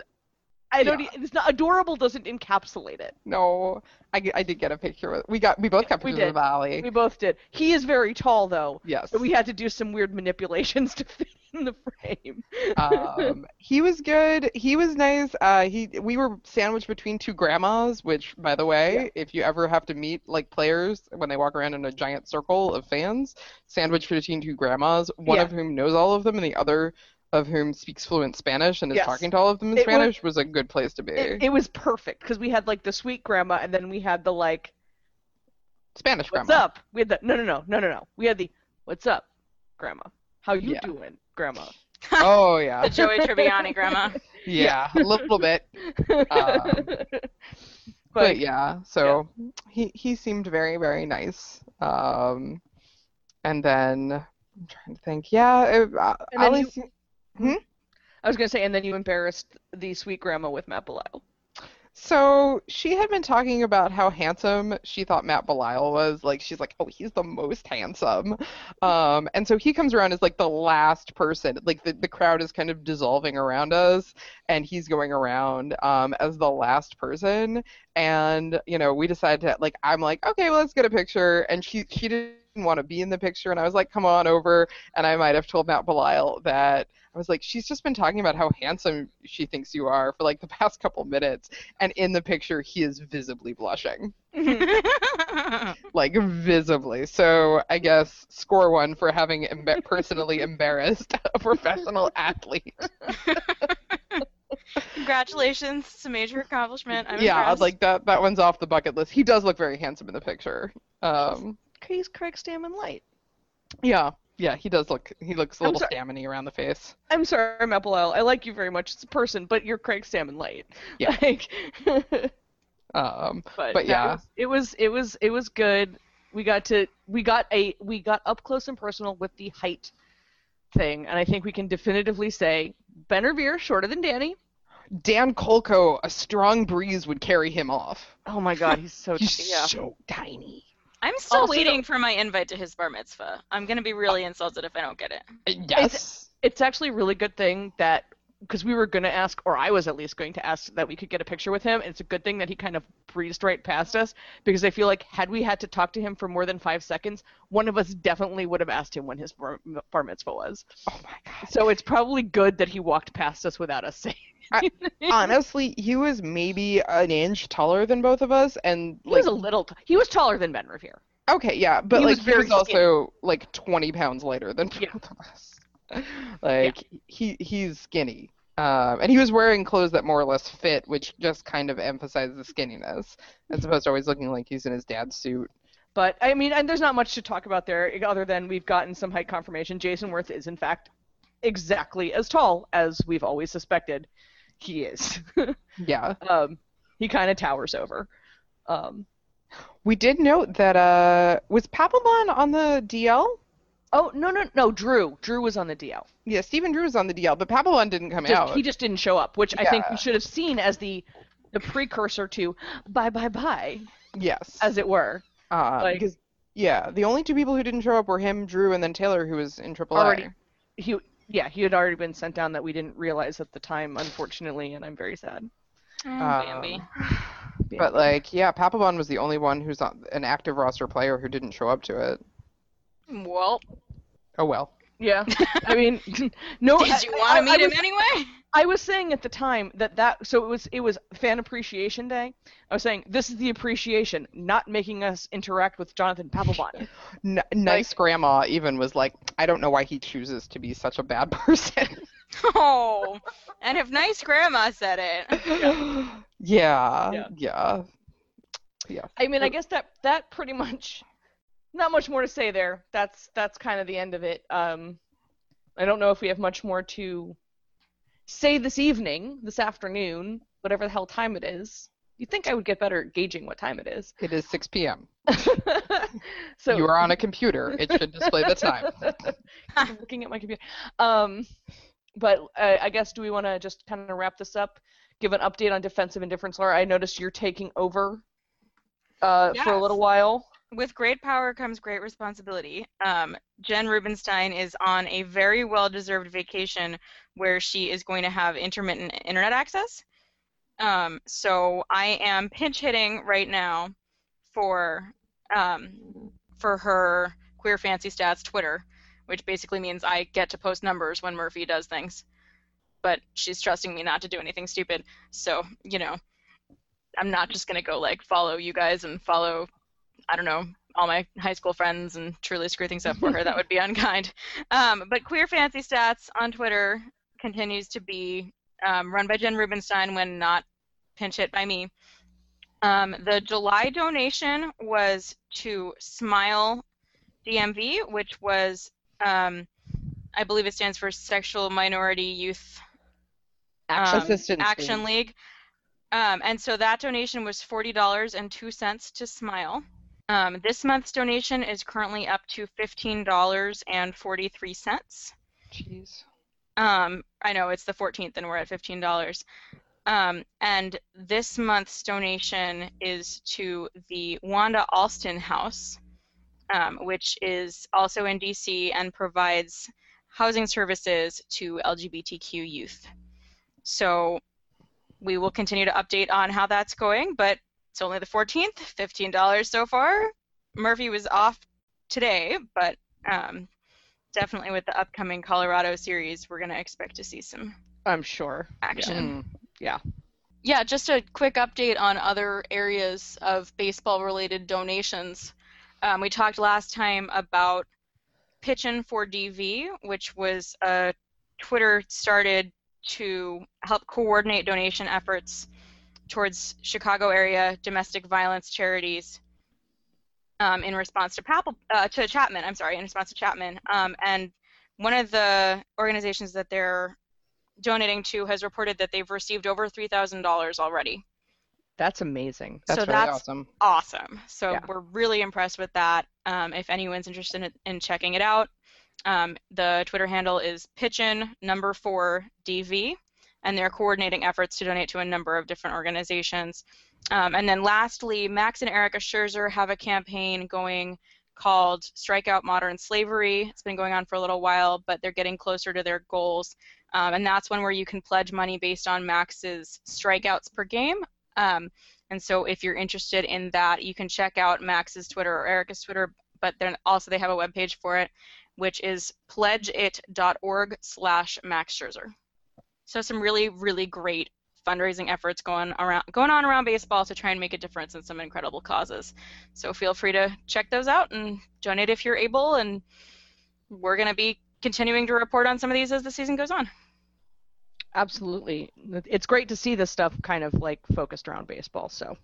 Speaker 1: I don't.
Speaker 3: Yeah.
Speaker 1: e- It's not adorable. Doesn't encapsulate it.
Speaker 3: No, I, I did get a picture with. We got we both got
Speaker 1: We
Speaker 3: pictures
Speaker 1: did.
Speaker 3: of Oli.
Speaker 1: We both did. He is very tall though,
Speaker 3: Yes.
Speaker 1: so we had to do some weird manipulations *laughs* to fit in the frame.
Speaker 3: um, *laughs* he was good. He was nice. Uh, he we were sandwiched between two grandmas, which, by the way, if you ever have to meet like players when they walk around in a giant circle of fans, sandwiched between two grandmas, one
Speaker 1: Yeah.
Speaker 3: of whom knows all of them and the other of whom speaks fluent Spanish and is
Speaker 1: Yes.
Speaker 3: talking to all of them in
Speaker 1: It
Speaker 3: Spanish, was, a good place to be.
Speaker 1: it, it was perfect because we had like the sweet grandma, and then we had the like,
Speaker 3: Spanish
Speaker 1: "What's
Speaker 3: grandma.
Speaker 1: What's up?" We had the no, no, no, no, no, no. We had the "What's up, grandma? How you
Speaker 3: Yeah.
Speaker 1: doing, grandma?" *laughs*
Speaker 3: Oh yeah,
Speaker 2: The Joey Tribbiani grandma. *laughs*
Speaker 3: yeah, a little bit. *laughs* Um, but yeah, so he he seemed very very nice. Um, and then I'm trying to think. Yeah, it, uh,
Speaker 1: And then
Speaker 3: Oli
Speaker 1: you-
Speaker 3: se-
Speaker 1: I was gonna say, and then you embarrassed the sweet grandma with Matt Belisle.
Speaker 3: so she had been talking about how handsome she thought Matt Belisle was. Like she's like, oh, he's the most handsome. Um, and so he comes around as like the last person. Like the the crowd is kind of dissolving around us, and he's going around um as the last person. And you know, we decided to like, I'm like, okay, well, let's get a picture. And she she didn't want to be in the picture, and I was like, come on over. And I might have told Matt Belisle that. I was like, she's just been talking about how handsome she thinks you are for like the *laughs* past couple minutes, and in the picture he is visibly blushing, *laughs* like visibly. So I guess score one for having personally embarrassed a professional athlete. *laughs*
Speaker 2: Congratulations, it's a major accomplishment. I'm
Speaker 3: yeah,
Speaker 2: impressed.
Speaker 3: like that. That one's off the bucket list. He does look very handsome in the picture. Um,
Speaker 1: He's Craig Stammen light.
Speaker 3: yeah, yeah, he does look. He looks a
Speaker 1: I'm
Speaker 3: little staminy around the face.
Speaker 1: I'm sorry, Belisle. I like you very much as a person, but you're Craig Stammen light.
Speaker 3: Yeah. *laughs*
Speaker 1: Like, *laughs*
Speaker 3: Um, *laughs*
Speaker 1: but,
Speaker 3: But yeah.
Speaker 1: it was, it was it was it was good. We got to we got a we got up close and personal with the height thing, and I think we can definitively say Ben Revere shorter than Danny.
Speaker 3: Dan Kolko, a strong breeze would carry him off.
Speaker 1: Oh my God, he's so
Speaker 3: He's
Speaker 1: yeah.
Speaker 3: so tiny.
Speaker 2: I'm still
Speaker 1: Also-
Speaker 2: waiting for my invite to his bar mitzvah. I'm gonna be really insulted if I don't get it.
Speaker 3: Yes.
Speaker 1: It's actually a really good thing that because we were going to ask, or I was at least going to ask that we could get a picture with him. And it's a good thing that he kind of breezed right past us because I feel like had we had to talk to him for more than five seconds, one of us definitely would have asked him when his bar, bar mitzvah was.
Speaker 3: Oh my god.
Speaker 1: So it's probably good that he walked past us without us saying.
Speaker 3: I- Honestly, he was maybe an inch taller than both of us, and
Speaker 1: He
Speaker 3: like
Speaker 1: was a little. T- he was taller than Ben Revere.
Speaker 3: Okay, yeah, but
Speaker 1: He
Speaker 3: like
Speaker 1: was
Speaker 3: he was also like 20 pounds lighter than
Speaker 1: Yeah.
Speaker 3: both of us. *laughs* Like he he's skinny. Um, and he was wearing clothes that more or less fit, which just kind of emphasized the skinniness, as opposed to always looking like he's in his dad's suit.
Speaker 1: But I mean, and there's not much to talk about there other than we've gotten some height confirmation. Jayson Werth is in fact exactly as tall as we've always suspected he is. *laughs*
Speaker 3: Yeah.
Speaker 1: um, he kind of towers over. Um,
Speaker 3: We did note that uh was Papelbon on the DL?
Speaker 1: Oh no no no, Drew. Drew was on the DL.
Speaker 3: Yeah, Stephen Drew was on the DL, but Papelbon didn't come
Speaker 1: Just,
Speaker 3: out.
Speaker 1: he just didn't show up, which I think we should have seen as the the precursor to bye bye bye,
Speaker 3: Yes.
Speaker 1: as it were.
Speaker 3: uh,
Speaker 1: like-
Speaker 3: because yeah, the only two people who didn't show up were him, Drew, and then Taylor, who was in AAA.
Speaker 1: Already. He yeah, he had already been sent down that we didn't realize at the time, unfortunately, and I'm very sad.
Speaker 2: Oh,
Speaker 3: Um,
Speaker 2: Bambi.
Speaker 3: But like, yeah, Papelbon was the only one who's not an active roster player who didn't show up to it.
Speaker 2: Well,
Speaker 3: Oh well.
Speaker 1: Yeah, I mean, *laughs* no.
Speaker 2: did you
Speaker 1: I-
Speaker 2: want to meet
Speaker 1: I
Speaker 2: him
Speaker 1: was-
Speaker 2: anyway?
Speaker 1: I was saying at the time that that so it was it was Fan Appreciation Day. I was saying this is the appreciation, not making us interact with Jonathan Papelbon. *laughs*
Speaker 3: N- nice grandma even was like, I don't know why he chooses to be such a bad *laughs* person.
Speaker 2: Oh, and if nice grandma said it.
Speaker 3: yeah,
Speaker 1: Yeah.
Speaker 3: yeah, yeah.
Speaker 1: I mean, I guess that that pretty much, not much more to say there. That's that's kind of the end of it. Um, I don't know if we have much more to say this evening, this afternoon, whatever the hell time it is. You'd think I would get better at gauging what time it is.
Speaker 3: It is 6 p.m. *laughs*
Speaker 1: so
Speaker 3: you are on a computer. It should display the time. *laughs*
Speaker 1: I'm looking at my computer. Um, but uh, I guess do we want to just kind of wrap this up? Give an update on defensive indifference, Laura. I noticed you're taking over uh, for a little while.
Speaker 2: With great power comes great responsibility. Um, Jen Rubenstein is on a very well-deserved vacation where she is going to have intermittent internet access. Um, so I am pinch hitting right now for um, for her Queer Fancy Stats Twitter, which basically means I get to post numbers when Murphy does things. But she's trusting me not to do anything stupid, so you know, I'm not just gonna go like follow you guys and follow I don't know, all my high school friends and truly screw things up for her. That would be *laughs* unkind. Um, but Queer Fancy Stats on Twitter continues to be um, run by Jen Rubenstein when not pinch hit by me. Um, the July donation was to SMYAL DMV, which was, um, I believe it stands for Sexual Minority Youth
Speaker 3: Action
Speaker 2: um,
Speaker 3: Assistance
Speaker 2: Action League. Um, and so that donation was forty dollars and two cents to SMYAL. Um, this month's donation is currently up to fifteen dollars and forty three cents.
Speaker 3: Jeez.
Speaker 2: Um, I know it's the 14th and we're at fifteen dollars. Um, and this month's donation is to the Wanda Alston House, um, which is also in DC and provides housing services to LGBTQ youth. So we will continue to update on how that's going, but it's only the 14th, $15 so far. Murphy was off today, but um, definitely with the upcoming Colorado series, we're going to expect to see some
Speaker 1: I'm sure.
Speaker 2: action.
Speaker 3: Mm.
Speaker 2: Yeah, just a quick update on other areas of baseball related donations. Um, we talked last time about Pitchin' for DV, which was a Twitter started to help coordinate donation efforts towards Chicago area domestic violence charities um, in response to, Papel, uh, to Chapman. I'm sorry, in response to Chapman. Um, and one of the organizations that they're donating to has reported that they've received over $3,000 already.
Speaker 1: That's amazing.
Speaker 3: That's
Speaker 2: So
Speaker 3: really
Speaker 2: that's-
Speaker 3: awesome.
Speaker 2: Awesome. So
Speaker 1: Yeah.
Speaker 2: we're really impressed with that. Um, if anyone's interested in, in checking it out, um, the Twitter handle is pitchin number four DV, and they're coordinating efforts to donate to a number of different organizations. Um, and then lastly, Max and Erica Scherzer have a campaign going called Strike Out Modern Slavery. It's been going on for a little while, but they're getting closer to their goals. Um, and that's one where you can pledge money based on Max's strikeouts per game. Um, and so if you're interested in that, you can check out Max's Twitter or Erica's Twitter, but then also they have a webpage for it, which is pledgeit.org slash Max Scherzer. So some really, really great
Speaker 5: fundraising efforts going around going on around baseball to try and make a difference in some incredible causes. So feel free to check those out and donate if you're able and we're going to be continuing to report on some of these as the season goes on.
Speaker 1: Absolutely. It's great to see this stuff kind of like focused around baseball. So,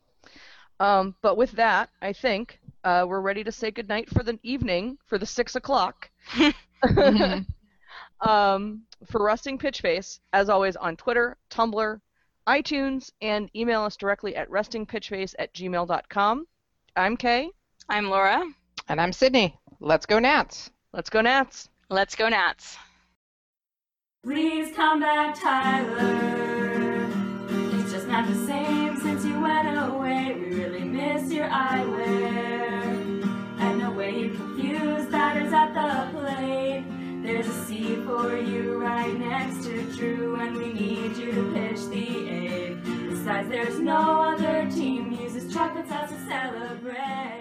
Speaker 1: um, but with that, I think uh, we're ready to say goodnight for the evening for the six o'clock. *laughs* *laughs*
Speaker 3: Mhm.
Speaker 1: Um, for Resting Pitch Face, as always, on Twitter, Tumblr, iTunes, and email us directly at restingpitchface at gmail.com. I'm Kay.
Speaker 5: I'm Laura.
Speaker 3: And I'm Sydney. Let's go Nats.
Speaker 1: Let's go, Nats.
Speaker 5: Let's go Nats.
Speaker 2: Please come back, Tyler. It's just not the same since you went away. We really miss your eyewear. For you right next to Drew, and we need you to pitch the eighth. Besides, there's no other team uses chocolate sauce to celebrate.